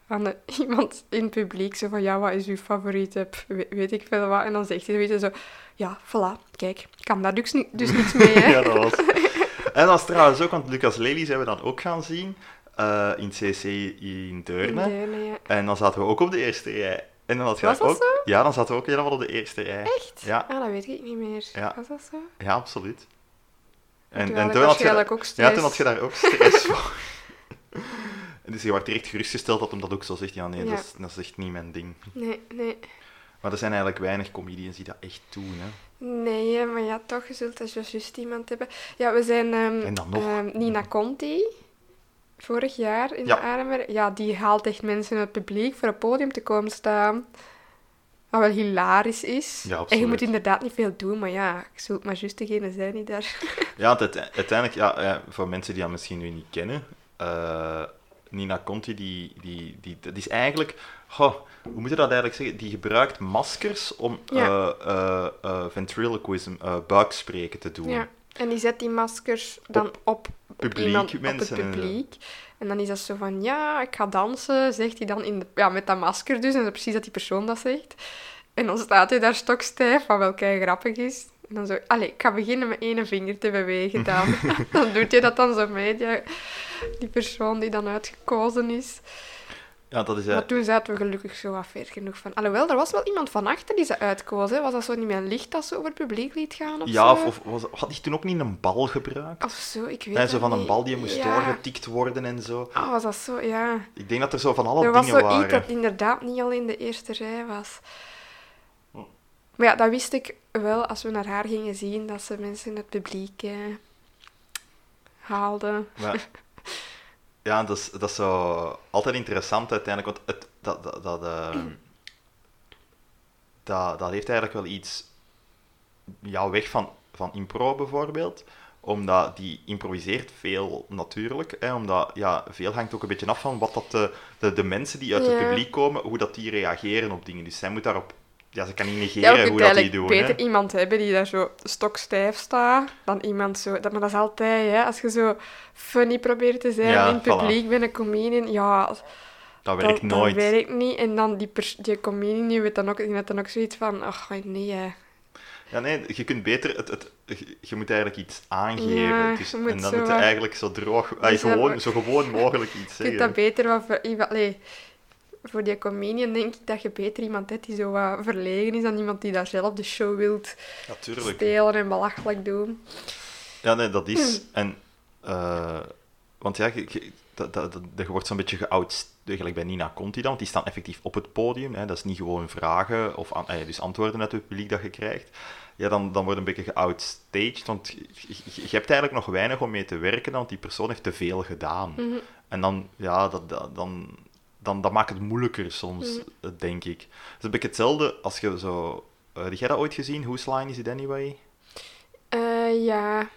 aan de- iemand in het publiek, zo van, ja, wat is uw favoriete, we- weet ik veel wat. En dan zegt hij zoiets zo, ja, voilà, kijk, ik kan daar dus, dus niets mee, hè. ja, dat was. En dat was trouwens ook, want Lucas Lely zijn we dan ook gaan zien eh, in CC in Deurne. Ja. En dan zaten we ook op de eerste rij. En dan had Was dat ook, Ja, dan zaten we ook helemaal op de eerste rij. Echt? Ja. Ah, dat weet ik niet meer. Ja. Was dat zo? Ja, absoluut. En, Toen en had toen had je, ook ja, toen had je daar ook stress voor. En dus je wordt direct gerustgesteld dat hem dat ook zo zegt. Ja, nee, Ja. Dat, is, dat is echt niet mijn ding. Nee, nee. Maar er zijn eigenlijk weinig comedians die dat echt doen. Hè. Nee, maar ja, toch, je zult als juist iemand hebben. Ja, we zijn En dan nog? ehm, Nina Conti, vorig jaar in Ja. de Aremer. Ja, die haalt echt mensen in het publiek voor het podium te komen staan. Wat wel hilarisch is. Ja, en je moet inderdaad niet veel doen, maar ja, je zult maar juist degene zijn die daar... Ja, uiteindelijk, ja, ja, voor mensen die dat misschien nu niet kennen, eh, Nina Conti, die, die, die, dat is eigenlijk, goh, hoe moet je dat eigenlijk zeggen? Die gebruikt maskers om Ja. eh, eh, eh, ventriloquism, buikspreken te doen. Ja. En die zet die maskers dan op, op publiek, iemand, op mensen het publiek. En dan is dat zo van, ja, ik ga dansen, zegt hij dan in de, ja, met dat masker dus. En dat is precies dat die persoon dat zegt. En dan staat hij daar stokstijf, wat wel kei grappig is. En dan zo, allee, ik ga beginnen met één vinger te bewegen dan. dan doet hij dat dan zo mee, die, die persoon die dan uitgekozen is. Ja, dat is... eh, Maar toen zaten we gelukkig zo wat ver genoeg van. Alhoewel, er was wel iemand van achter die ze uitkoos. Hè. Was dat zo niet met een licht dat ze over het publiek liet gaan of ja, zo? of, was, had hij toen ook niet een bal gebruikt? Of zo, ik weet Nee, het zo van een niet. bal die moest Ja. doorgetikt worden en zo. Ah, was dat zo? Ja. Ik denk dat er zo van alle er was dingen zo iets waren. dat inderdaad niet al in de eerste rij was. Hm. Maar ja, dat wist ik wel als we naar haar gingen zien, dat ze mensen in het publiek eh, haalde. Maar, ja, dat is, dat is zo altijd interessant uiteindelijk, want het, dat, dat, dat, ehm, dat, dat heeft eigenlijk wel iets ja, weg van, van impro bijvoorbeeld, omdat die improviseert veel natuurlijk, hè, omdat ja, veel hangt ook een beetje af van wat dat de, de, de mensen die uit het Ja. publiek komen, hoe dat die reageren op dingen. Dus zij moet daarop, ja, ze kan niet Ja, negeren je kunt hoe dat die doen. beter Hè. iemand hebben die daar zo stokstijf staat, dan iemand zo... Dat, maar dat is altijd, hè. Als je zo funny probeert te zijn Ja, in het voilà. publiek bij een comedian, ja... Dat werkt dat, nooit. Dat werkt niet. En dan die, die comedian die weet dan ook, die heeft dan ook zoiets van... Ach, nee, hè. Ja, nee, je kunt beter... Het, het, je- je moet eigenlijk iets aangeven. Ja, dus, je moet en dan zo moet je eigenlijk zo droog... Dus gewoon, zo gewoon mogelijk iets Je kunt zeggen. dat beter wat allee, voor die comedian denk ik dat je beter iemand hebt die zo wat verlegen is dan iemand die daar zelf de show wilt Natuurlijk. spelen en belachelijk doen. Ja, nee, dat is... Hmm. En... eh, want ja, je, dat, dat, dat, je wordt zo'n beetje geout... Eigenlijk bij Nina Conti dan, want die staan effectief op het podium. Hè, dat is niet gewoon vragen of an- eh, dus antwoorden uit het publiek dat je krijgt. Ja, dan, dan wordt een beetje geoutstaged, want je, je- je hebt eigenlijk nog weinig om mee te werken, want die persoon heeft te veel gedaan. Mhm. En dan, ja, dat, dat- dan, dan, dat maakt het moeilijker soms, Mhm. eh, denk ik. Het is een beetje hetzelfde als je zo eh, heb jij dat ooit gezien? Whose Line Is It Anyway? Eh, ja,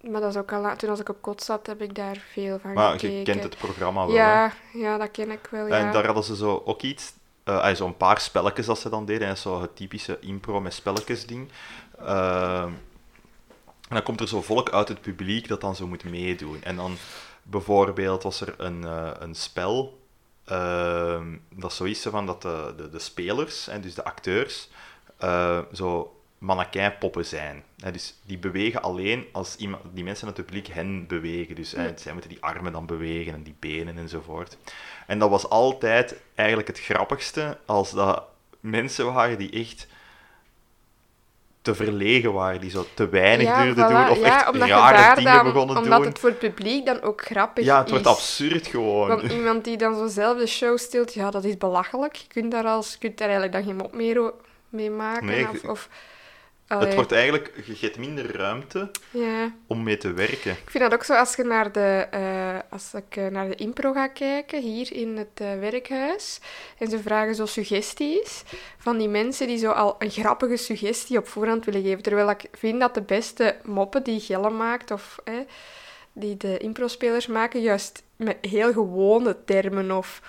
maar dat is ook al la- Toen als ik op kot zat, heb ik daar veel van Maar gekeken. je kent het programma wel, hè? Ja, ja, dat ken ik wel, ja. En daar hadden ze zo ook iets, ah, zo'n paar spelletjes dat ze dan deden, en zo het typische impro met spelletjes ding. Ehm, en dan komt er zo volk uit het publiek dat dan zo moet meedoen. En dan bijvoorbeeld was er een, een spel, ehm, dat is zoiets van dat de, de, de spelers, en dus de acteurs, eh, zo mannequinpoppen zijn. Hè, dus die bewegen alleen als iemand, die mensen in het publiek hen bewegen. Dus hè, zij moeten die armen dan bewegen en die benen enzovoort. En dat was altijd eigenlijk het grappigste als dat mensen waren die echt te verlegen waren, die zo te weinig ja, voilà, doen of ja, echt omdat rare dingen dan, begonnen omdat doen. het voor het publiek dan ook grappig Ja, het is. wordt absurd gewoon. Want iemand die dan zo zelf de show stilt, ja, dat is belachelijk. Je kunt daar, als, je kunt daar eigenlijk dan geen mop meer mee maken. Nee, of, je- Het wordt eigenlijk, je geeft minder ruimte ja. om mee te werken. Ik vind dat ook zo als je naar de, eh, als ik eh, naar de impro ga kijken, hier in het eh, werkhuis, en ze vragen zo suggesties van die mensen die zo al een grappige suggestie op voorhand willen geven. Terwijl ik vind dat de beste moppen die Gelle maakt, of eh, die de impro-spelers maken, juist met heel gewone termen of,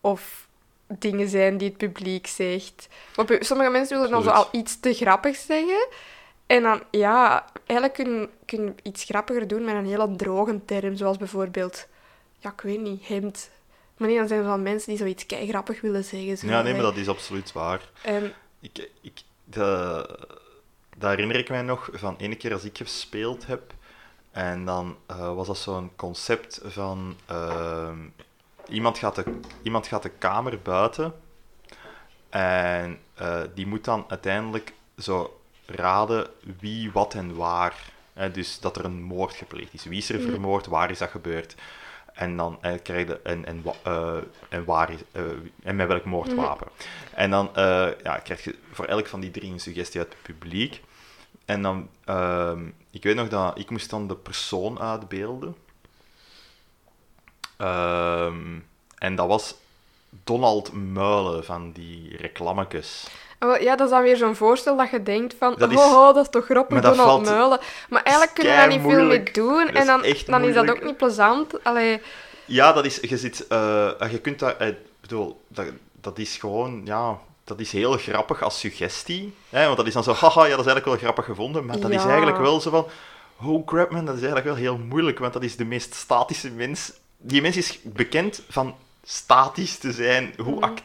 of dingen zijn die het publiek zegt. Want sommige mensen willen dan zo al iets te grappig zeggen. En dan, ja, eigenlijk kun kun je iets grappiger doen met een hele droge term, zoals bijvoorbeeld, ja, ik weet niet, hemd. Maar nee, dan zijn er wel mensen die zoiets kei grappig willen zeggen. Zo, Ja, nee, maar dat is absoluut waar. En, Ik, ik, de, dat herinner ik mij nog van ene keer als ik gespeeld heb. En dan eh, was dat zo'n concept van... ehm, iemand, gaat de, iemand gaat de kamer buiten. En eh, die moet dan uiteindelijk zo raden wie, wat en waar. Hè, dus dat er een moord gepleegd is. Wie is er Mhm. vermoord? Waar is dat gebeurd? En dan eh, krijg je... En, en, eh, en, waar is, en met welk moordwapen. En dan ja, krijg je voor elk van die drie een suggestie uit het publiek. En dan, ehm, ik weet nog dat ik moest dan de persoon uitbeelden. Ehm, en dat was Donald Muilen van die reclametjes. oh, wel, ja, dat is dan weer zo'n voorstel dat je denkt van, Dat is- oh, oh, dat is toch grappig, dat Donald valt- Muilen. Maar eigenlijk kunnen we daar niet veel mee doen. Dat En is dan, echt dan is dat ook niet plezant. Allee, Ja, dat is, je zit, eh, je kunt daar, eh, ik bedoel, dat, dat is gewoon, ja, dat is heel grappig als suggestie. Hè? Want dat is dan zo, haha, ja, dat is eigenlijk wel grappig gevonden. Maar dat is eigenlijk wel zo van, oh crap man, dat is eigenlijk wel heel moeilijk. Want dat is de meest statische mens. Die mens is bekend van statisch te zijn. Hoe act-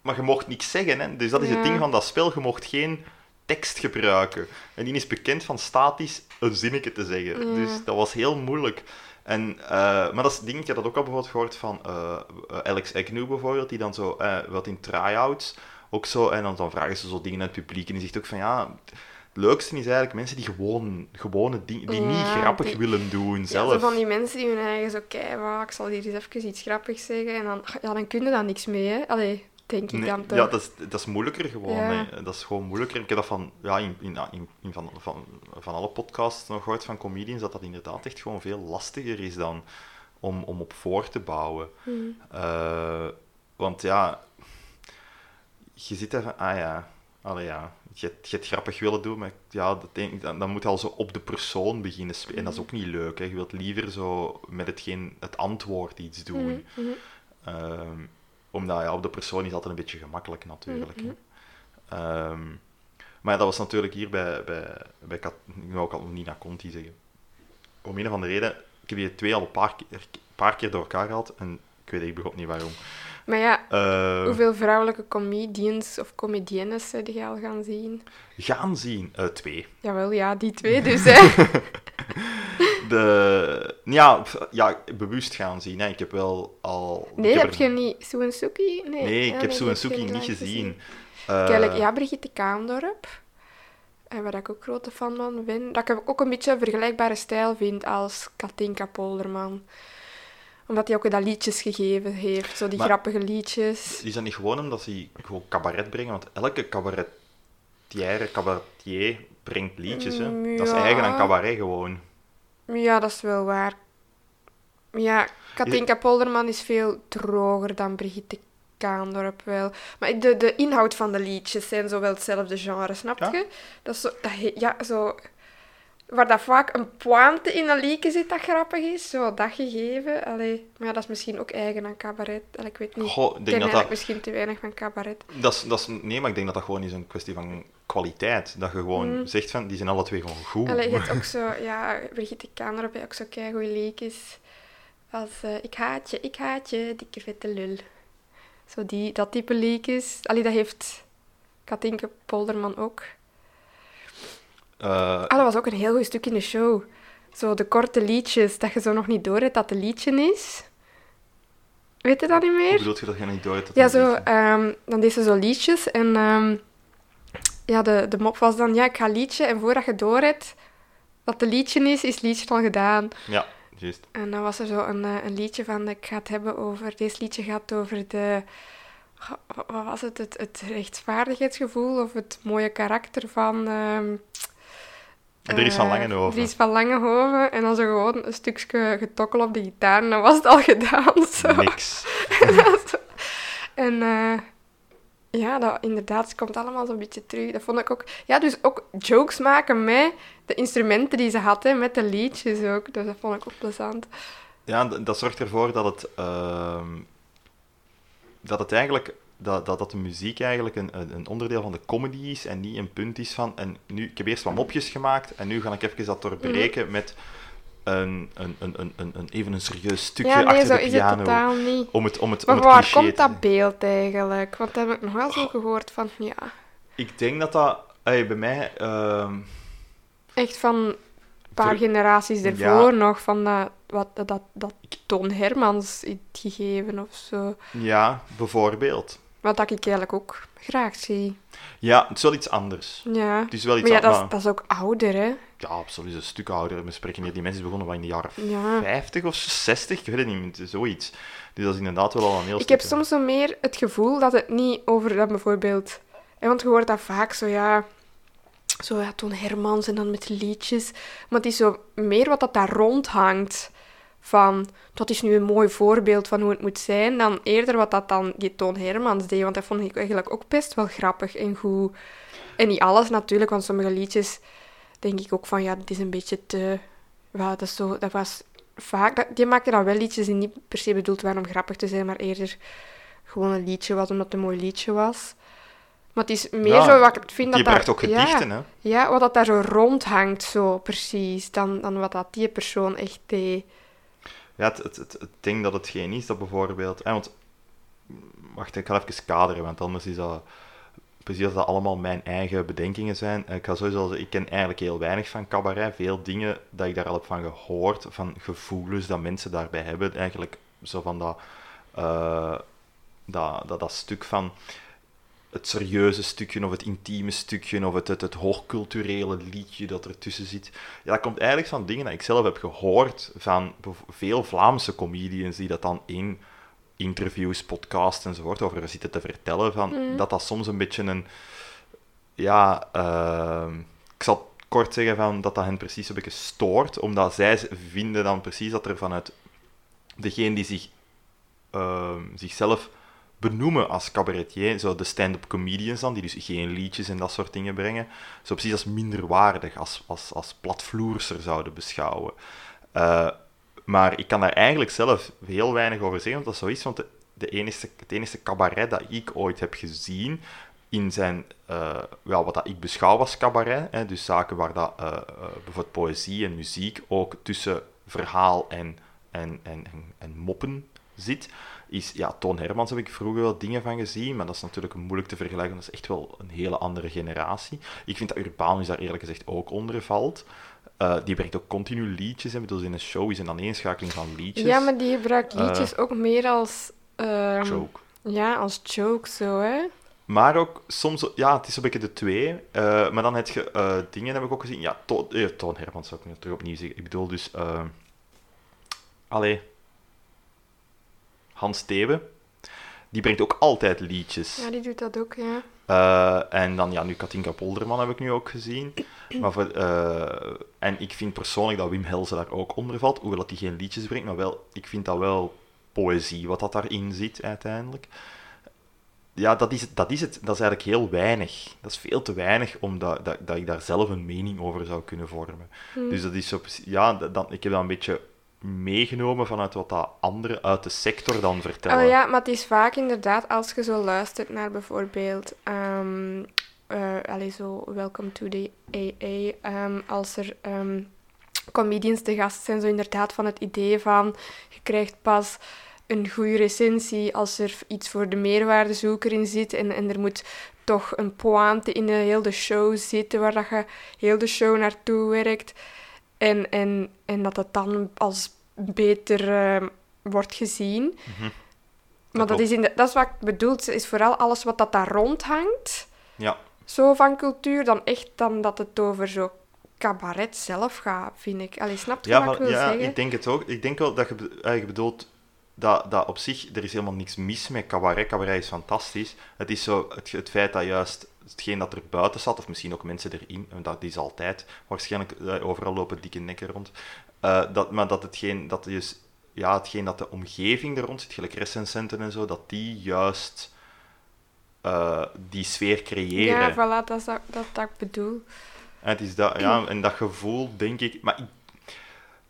Maar je mocht niks zeggen, hè. Dus dat is Ja. het ding van dat spel. Je mocht geen tekst gebruiken. En die is bekend van statisch een zinnetje te zeggen. Ja. Dus dat was heel moeilijk. En, eh, maar dat is ding, ik heb dat ook al bijvoorbeeld gehoord van eh, Alex Agnew bijvoorbeeld, die dan zo, eh, wat in try-outs, ook zo, en dan, dan vragen ze zo dingen aan het publiek, en die zegt ook van, ja, het leukste is eigenlijk mensen die gewoon, gewone dingen, die niet grappig die- willen doen ja, zelf. zo van die mensen die hun eigen zo wauw, ik zal hier eens even iets grappigs zeggen. En dan, ja, dan kun je daar niks mee, hè. Allee, denk ik Nee, dan toch. ja, dat is, dat is moeilijker gewoon. Ja. hè. Dat is gewoon moeilijker. Ik heb dat van, ja, in, in, in, in van, van, van alle podcasts nog gehoord van comedians, dat dat inderdaad echt gewoon veel lastiger is dan om, om op voor te bouwen. Hmm. Eh, want ja, je zit even, ah ja, allee ja, je, je hebt grappig willen doen, maar ja, dat denk, dan, dan moet je al zo op de persoon beginnen spelen. En dat is ook niet leuk, hè. Je wilt liever zo met hetgeen, het antwoord iets doen. Mhm, mhm. Ehm, omdat ja, op de persoon is altijd een beetje gemakkelijk natuurlijk. Mhm. Ehm, maar dat was natuurlijk hier bij, bij, bij Kat- ik wil ook al Nina Conti zeggen. Om een of andere reden, ik heb die twee al een paar keer, paar keer door elkaar gehad en ik weet echt begot niet waarom. Maar ja, Eh, hoeveel vrouwelijke comedians of comediennes heb je al gaan zien? Gaan zien, eh, twee. Jawel, ja, die twee dus, hè. De, ja, ja, bewust gaan zien. Hè. Ik heb wel al... Nee, heb er- je niet Suensuki? Nee, Nee, ik heb je Sue hebt Suki geen niet gezien. Kijk, Eh, ja, Brigitte Kaandorp, en waar ik ook grote fan van ben, dat ik ook een beetje een vergelijkbare stijl vind als Katinka Polderman. Omdat hij ook dat liedjes gegeven heeft, zo die Maar- grappige liedjes. Is dat niet gewoon omdat ze gewoon cabaret brengen? Want elke cabaretier, cabaretier brengt liedjes. Hè? Mm, Dat is eigen aan cabaret gewoon. Ja, dat is wel waar. Ja, Katinka Polderman is veel droger dan Brigitte Kaandorp wel. Maar de, de inhoud van de liedjes zijn zo wel hetzelfde genre, snap Ja? je? Dat is zo, dat, ja, zo... Waar dat vaak een pointe in een liedje zit dat grappig is, zo dat gegeven. Allee, maar ja, dat is misschien ook eigen aan cabaret. Allee, ik weet niet. Goh, ik ken dat dat, misschien te weinig van cabaret. dat, is. Nee, maar ik denk dat dat gewoon is een kwestie van kwaliteit. Dat je gewoon Mm. zegt van, die zijn alle twee gewoon goed. Allee, je hebt ook zo, ja, Brigitte Kaandorp heeft ook zo keigoeie liedjes. Als eh, Ik haat je, ik haat je, dikke vette lul. Zo die, dat type liedjes. Allee, dat heeft Katinke Polderman ook. Eh, Ah, dat was ook een heel goed stuk in de show. Zo de korte liedjes, dat je zo nog niet door hebt dat het liedje is. Weet je dat niet hoe meer? bedoel je dat je niet door hebt? dat Ja, zo, ehm, dan deed ze zo liedjes en ehm, ja, de, de mop was dan, ja, ik ga liedje en voordat je door hebt dat het liedje is, is het liedje al gedaan. Ja, juist. En dan was er zo een, eh, een liedje van, ik ga het hebben over, deze liedje gaat over de, wat was het, het, het rechtvaardigheidsgevoel of het mooie karakter van... ehm Dries van eh, Langenhoven. Dries van Langenhoven. En dan zo gewoon een stukje getokkel op de gitaar en dan was het al gedaan. Zo. Niks. En eh, ja, dat, inderdaad, het komt allemaal zo'n beetje terug. Dat vond ik ook... Ja, dus ook jokes maken met de instrumenten die ze had, hè, met de liedjes ook. Dus dat vond ik ook plezant. Ja, dat zorgt ervoor dat het, ehm, dat het eigenlijk, dat, dat, dat de muziek eigenlijk een, een onderdeel van de comedy is en niet een punt is van, en nu, ik heb eerst wat mopjes gemaakt en nu ga ik even dat doorbreken met een, een, een, een, een, even een serieus stukje ja, nee, achter zo de is piano. het totaal niet. Om het, om het, Maar om het waar komt te- dat beeld eigenlijk? Want dat heb ik nog wel zo gehoord van, ja... Ik denk dat dat, bij mij, ehm, Echt van een paar generaties ervoor nog, van dat, wat, dat, dat, dat Toon Hermans heeft gegeven of zo. ja, bijvoorbeeld. Wat dat ik eigenlijk ook graag zie. Ja, het is wel iets anders. Ja. Het is wel iets Maar ja, dat is, dat is ook ouder, hè? Ja, absoluut. Een stuk ouder. We spreken hier, die mensen begonnen wel in de jaren Ja. 50 of 60, ik weet het niet, zoiets. Dus dat is inderdaad wel al een heel Ik heb soms zo meer het gevoel dat het niet over dat bijvoorbeeld... hè, Want je hoort dat vaak zo, ja... Zo, ja, Toon Hermans en dan met liedjes. Maar het is zo meer wat dat daar rondhangt. Van, dat is nu een mooi voorbeeld van hoe het moet zijn. Dan eerder wat dat dan die Toon Hermans deed. Want dat vond ik eigenlijk ook best wel grappig en goed. En niet alles natuurlijk, want sommige liedjes denk ik ook van, ja, dit is een beetje te... Ja, dat, is zo, dat was vaak... Dat, die maakte dan wel liedjes die niet per se bedoeld waren om grappig te zijn, maar eerder gewoon een liedje was omdat het een mooi liedje was. Maar het is meer Ja, zo wat ik vind dat Die bracht daar- ook gedichten, ja, hè. ja, wat dat daar zo rondhangt, zo precies, dan, dan wat dat die persoon echt deed. Ja, het, het, het, ding dat het geen is, dat bijvoorbeeld... Hè, want, wacht, ik ga even kaderen, want anders is dat... Precies dat allemaal mijn eigen bedenkingen zijn. Ik ga sowieso zeggen, ik ken eigenlijk heel weinig van cabaret. Veel dingen dat ik daar al heb van gehoord, van gevoelens dat mensen daarbij hebben. Eigenlijk zo van dat, eh, dat, dat, dat stuk van het serieuze stukje of het intieme stukje of het, het, het hoogculturele liedje dat ertussen zit. Ja, dat komt eigenlijk van dingen dat ik zelf heb gehoord van veel Vlaamse comedians die dat dan in interviews, podcasts enzovoort over zitten te vertellen, van, Mm. dat dat soms een beetje een... Ja, ehm, ik zal kort zeggen van, dat dat hen precies een beetje stoort, omdat zij vinden dan precies dat er vanuit degene die zich, ehm, zichzelf benoemen als cabaretier, zo de stand-up comedians dan, die dus geen liedjes en dat soort dingen brengen, zo precies als minderwaardig, als, als, als platvloerser zouden beschouwen. Eh, maar ik kan daar eigenlijk zelf heel weinig over zeggen, want dat is zo is, want de, enige, het enige cabaret dat ik ooit heb gezien, in zijn, eh, wel, wat dat ik beschouw als cabaret, hè, dus zaken waar dat, eh, bijvoorbeeld poëzie en muziek ook tussen verhaal en, en, en, en, en moppen zit, is, ja, Toon Hermans heb ik vroeger wel dingen van gezien, maar dat is natuurlijk moeilijk te vergelijken, dat is echt wel een hele andere generatie. Ik vind dat Urbanus daar eerlijk gezegd ook onder valt. Eh, die brengt ook continu liedjes, hè, bedoel, in een show is een aaneenschakeling van liedjes. Ja, maar die gebruikt Eh, liedjes ook meer als... ehm, Joke. Ja, als joke zo, hè. Maar ook soms, ja, het is een beetje de twee. eh, maar dan heb je eh, dingen, heb ik ook gezien. Ja, To- eh, Toon Hermans zou ik nu terug opnieuw zeggen. Ik bedoel dus, eh allee, Hans Steven. Die brengt ook altijd liedjes. Ja, die doet dat ook, ja. Eh, en dan, ja, nu Katinka Polderman heb ik nu ook gezien. Maar voor, eh, en ik vind persoonlijk dat Wim Helze daar ook onder valt. Hoewel dat hij geen liedjes brengt, maar wel, ik vind dat wel poëzie wat dat daarin zit uiteindelijk. ja, dat is, dat is het. Dat is eigenlijk heel weinig. Dat is veel te weinig om dat, dat, dat ik daar zelf een mening over zou kunnen vormen. Hm. Dus dat is zo, ja, dat, ik heb dat een beetje meegenomen vanuit wat dat anderen uit de sector dan vertellen. Oh ja, maar het is vaak inderdaad, als je zo luistert naar bijvoorbeeld, allee, zo Welcome to the AA, ehm, als er ehm, comedians te gast zijn, zo inderdaad van het idee van, je krijgt pas een goede recensie als er iets voor de meerwaardezoeker in zit en, en er moet toch een pointe in de hele show zitten waar dat je heel de show naartoe werkt en, en, en dat het dan als beter ehm, wordt gezien. Mhm. Maar dat is, in de, dat is wat ik bedoel, is vooral alles wat dat daar rondhangt, Ja, zo van cultuur, dan echt dan dat het over zo cabaret zelf gaat, vind ik. Allee, snap je ja, wat ik wil ja zeggen? ik denk het ook. Ik denk wel dat je, be- eh, bedoelt dat, dat op zich, er is helemaal niks mis met cabaret. Cabaret is fantastisch. Het is zo het, het feit dat juist hetgeen dat er buiten zat, of misschien ook mensen erin, en dat is altijd, waarschijnlijk eh, overal lopen dikke nekken rond, eh, dat, maar dat hetgeen dat dus, ja, hetgeen dat de omgeving er rond zit, gelijk recensenten en zo, dat die juist eh, die sfeer creëren. Ja, voilà, dat is dat, dat, dat ik bedoel. En, het is dat, ja, en dat gevoel, denk ik... Maar ik,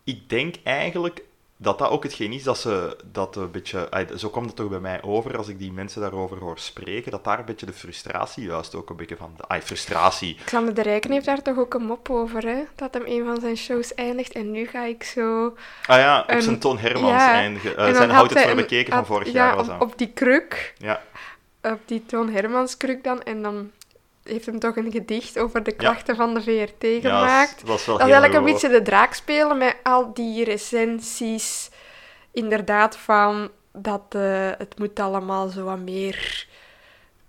ik denk eigenlijk dat dat ook hetgeen is dat ze... Dat een beetje, zo kwam het toch bij mij over, als ik die mensen daarover hoor spreken, dat daar een beetje de frustratie juist ook een beetje van... Ay, frustratie. Xander de Rijken heeft daar toch ook een mop over, hè? Dat hem een van zijn shows eindigt en nu ga ik zo... Ah ja, op Een- zijn Toon Hermans ja, eindigen. Eh, zijn had Houd het voor bekeken van vorig ja, jaar was op, op die kruk, Ja, op die Toon Hermans kruk dan, en dan heeft hem toch een gedicht over de klachten van de VRT ja gemaakt. dat was wel Dat is heel eigenlijk een beetje de draak spelen met al die recensies. Inderdaad, van dat eh, het moet allemaal zo wat meer.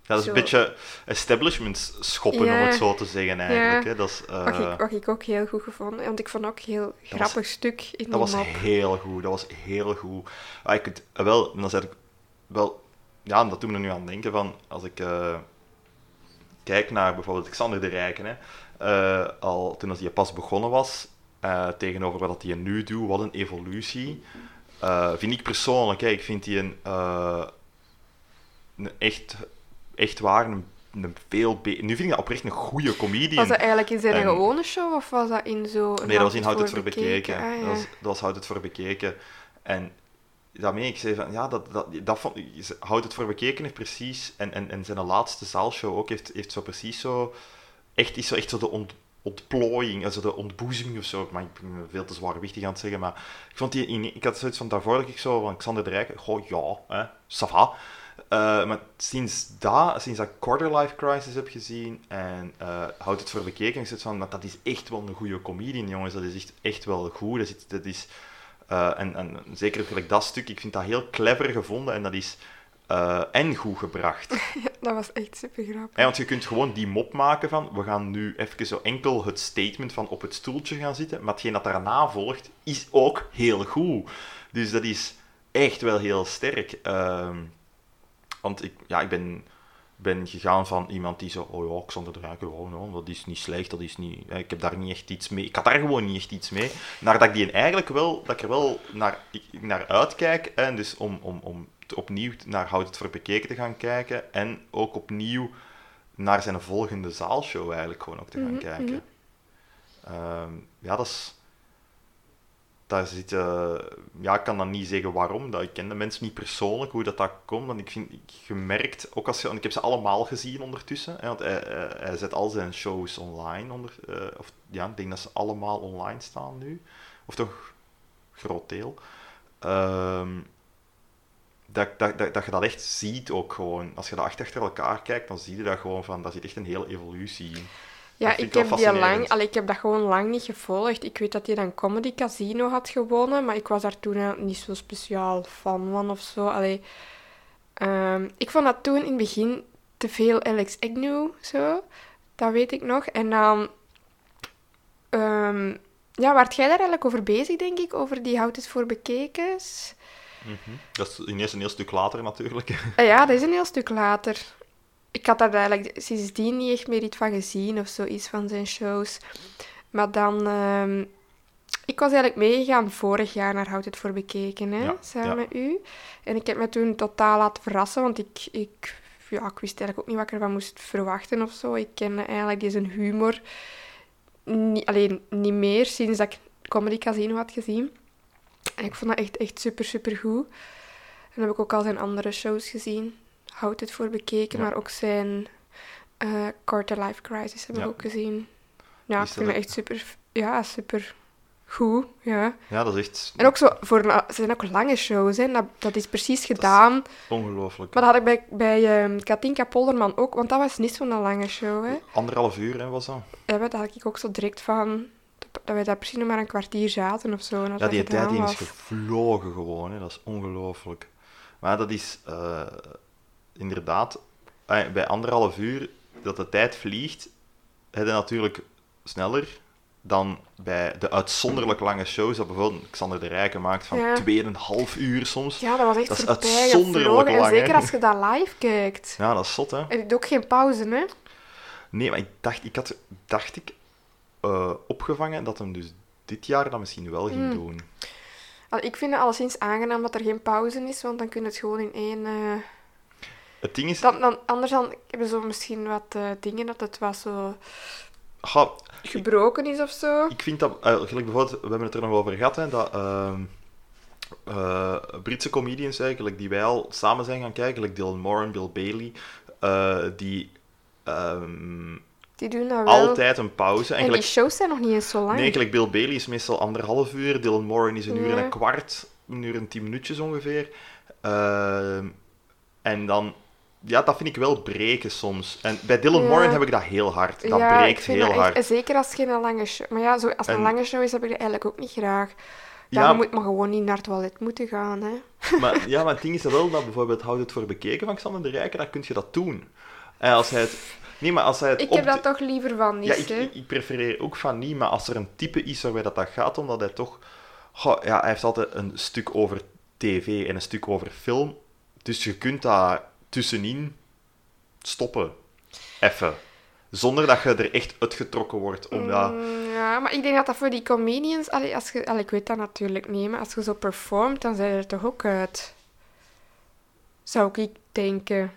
Dat is zo- een beetje establishment schoppen, om Ja. het zo te zeggen, eigenlijk. Ja. Hè. Dat is... eh, Wat, ik, wat ik ook heel goed gevonden Want ik vond ook een heel grappig stuk in Dat die was heel goed, dat was heel goed. Ah, ik wel, dan zeg ik wel, ja, dat doet me er nu aan denken van, als ik eh, kijk naar bijvoorbeeld Xander de Rijken, hè, eh, al toen hij pas begonnen was, eh, tegenover wat hij nu doet, wat een evolutie. Eh, vind ik persoonlijk, hè, ik vind die een, een echt, echt waar, een, een veel be- Nu vind ik dat oprecht een goede comedian. Was dat eigenlijk in zijn En- gewone show of was dat in zo'n. Nee, dat was in Houd het voor bekeken. Ah, ja. dat, was, dat was Houd het voor bekeken. En daarmee, ik zei van, ja, dat, dat, dat vond, Houd het voor bekeken precies, en, en, en zijn laatste zaalshow ook, heeft, heeft zo precies zo, echt, is zo echt zo de ont, ontplooiing, also de ontboezeming of zo, maar ik ben veel te zwaarwichtig aan het zeggen, maar ik vond die, in- ik had zoiets van, daarvoor dat ik zo van Xander de Rijk, goh, ja, hè, ça. Eh, maar sinds, dat, sinds dat ik Quarter Life Crisis heb gezien en eh Houd het voor bekeken, is het van, maar dat is echt wel een goede comedian, jongens. Dat is echt, echt wel goed. Dat is, dat is, eh, en, en zeker gelijk dat stuk, ik vind dat heel clever gevonden en dat is eh, en goed gebracht. Dat was echt super grappig. Want je kunt gewoon die mop maken van, we gaan nu even zo enkel het statement van op het stoeltje gaan zitten, maar hetgeen dat daarna volgt, is ook heel goed. Dus dat is echt wel heel sterk. Ehm, want ik, ja, ik ben, ben gegaan van iemand die zo, oh ja, de Rijken, oh, no, dat is niet slecht, dat is niet, hè, ik heb daar niet echt iets mee, ik had daar gewoon niet echt iets mee. Naar dat ik die eigenlijk wel, dat ik er wel naar, ik, naar uitkijk, en dus om, om, om opnieuw naar Houd het voor bekeken te gaan kijken, en ook opnieuw naar zijn volgende zaalshow eigenlijk gewoon ook te gaan Mhm, kijken. Ehm, ja, dat is... Daar zit, eh, ja, ik kan dan niet zeggen waarom. Dat, ik ken de mensen niet persoonlijk, hoe dat, dat komt. Want ik vind, ik gemerkt, ook als je, ik heb ze allemaal gezien ondertussen. Hè, want hij, hij, zet al zijn shows online. Onder, eh, of, ja, ik denk dat ze allemaal online staan nu. Of toch groot deel. Ehm, dat, dat, dat, dat je dat echt ziet ook gewoon. Als je dat achter elkaar kijkt, dan zie je dat gewoon van, daar zit echt een hele evolutie in. Ja, ik heb die lang, allee, ik heb dat gewoon lang niet gevolgd. Ik weet dat hij dan Comedy Casino had gewonnen, maar ik was daar toen niet zo speciaal fan van of zo. Allee, ehm, ik vond dat toen in het begin te veel Alex Agnew, zo. Dat weet ik nog. En dan... ehm ja, waart jij daar eigenlijk over bezig, denk ik? Over die Houd het voor bekekens? Dat is ineens een heel stuk later natuurlijk. Ah ja, dat is een heel stuk later. Ik had daar eigenlijk sindsdien niet echt meer iets van gezien of zoiets van zijn shows. Maar dan... ehm, ik was eigenlijk meegegaan vorig jaar naar Houd het voor bekeken, hè, Ja, samen ja. met u. En ik heb me toen totaal laten verrassen, want ik, ik ja, ik wist eigenlijk ook niet wat ik ervan moest verwachten of zo. Ik kende eigenlijk zijn humor niet, alleen niet meer sinds dat ik Comedy Casino had gezien. En ik vond dat echt, echt super, super goed. En dan heb ik ook al zijn andere shows gezien. Houd het voor bekeken, Ja. maar ook zijn eh Quarter Life Crisis heb ik Ja. ook gezien. Ja, ik vind ook- echt super, ja, super goed. Ja. Ja, dat is echt En ook zo, voor een, ze zijn ook lange shows, hè. Dat, dat is precies gedaan. ongelooflijk. Maar dat had ik bij, bij ehm, Katinka Polderman ook, want dat was niet zo'n lange show, hè. Anderhalf uur hè, was dat. Ja, dat had ik ook zo direct van... Dat wij daar precies nog maar een kwartier zaten of zo. Ja, die tijd die is gevlogen gewoon, hè. dat is ongelooflijk. Maar dat is eh, inderdaad, eh, bij anderhalf uur dat de tijd vliegt, heb je natuurlijk sneller dan bij de uitzonderlijk lange shows dat bijvoorbeeld Xander de Rijken maakt van Ja. 2,5 uur soms. Ja, dat was echt Dat is uitzonderlijk. En lang, hè. zeker als je dat live kijkt. Ja, dat is zot, hè. Is ook geen pauze, hè. Nee, maar ik dacht, ik had, dacht ik, eh, opgevangen dat hem dus dit jaar dat misschien wel ging Hmm. doen. Ik vind het alleszins aangenaam dat er geen pauze is, want dan kun je het gewoon in één... eh, Het ding is, Dan, dan, anders dan hebben zo misschien wat eh, dingen dat het wat zo gebroken is of zo. Ik vind dat, gelijk bijvoorbeeld, we hebben het er nog over gehad, hè, dat ehm, eh, Britse comedians eigenlijk, die wij al samen zijn gaan kijken, like Dylan Moore en Bill Bailey, die ehm, Die doen dat wel. altijd een pauze. En En die shows zijn nog niet eens zo lang. nee, gelijk Bill Bailey is meestal anderhalf uur, Dylan Moore is een uur en een kwart, een uur en tien minuutjes ongeveer. Ehm, en dan, ja, dat vind ik wel breken soms. En bij Dylan Ja. Moore heb ik dat heel hard. Dat ja, breekt heel echt- hard. zeker als het geen lange show... Maar ja, zo, als het En- een lange show is, heb ik dat eigenlijk ook niet graag. Ja, je moet maar gewoon niet naar het toilet moeten gaan, hè. Maar, ja, maar het ding is dat wel dat bijvoorbeeld Houd het voor bekeken van Xander de Rijken, dan kun je dat doen. En als hij het... Nee, maar als hij het Ik heb de- dat toch liever van niet, Ja, ik, hè. ik, ik prefereer ook van niet, maar als er een type is waarbij dat, dat gaat, omdat hij toch... Goh, ja, hij heeft altijd een stuk over tv en een stuk over film. Dus je kunt dat tussenin stoppen. Even. Zonder dat je er echt uitgetrokken wordt. Omdat... Mm, ja, maar ik denk dat dat voor die comedians... Allee, als je, allee, ik weet dat natuurlijk niet, maar als je zo performt, dan zijn er toch ook uit. Zou ik denken.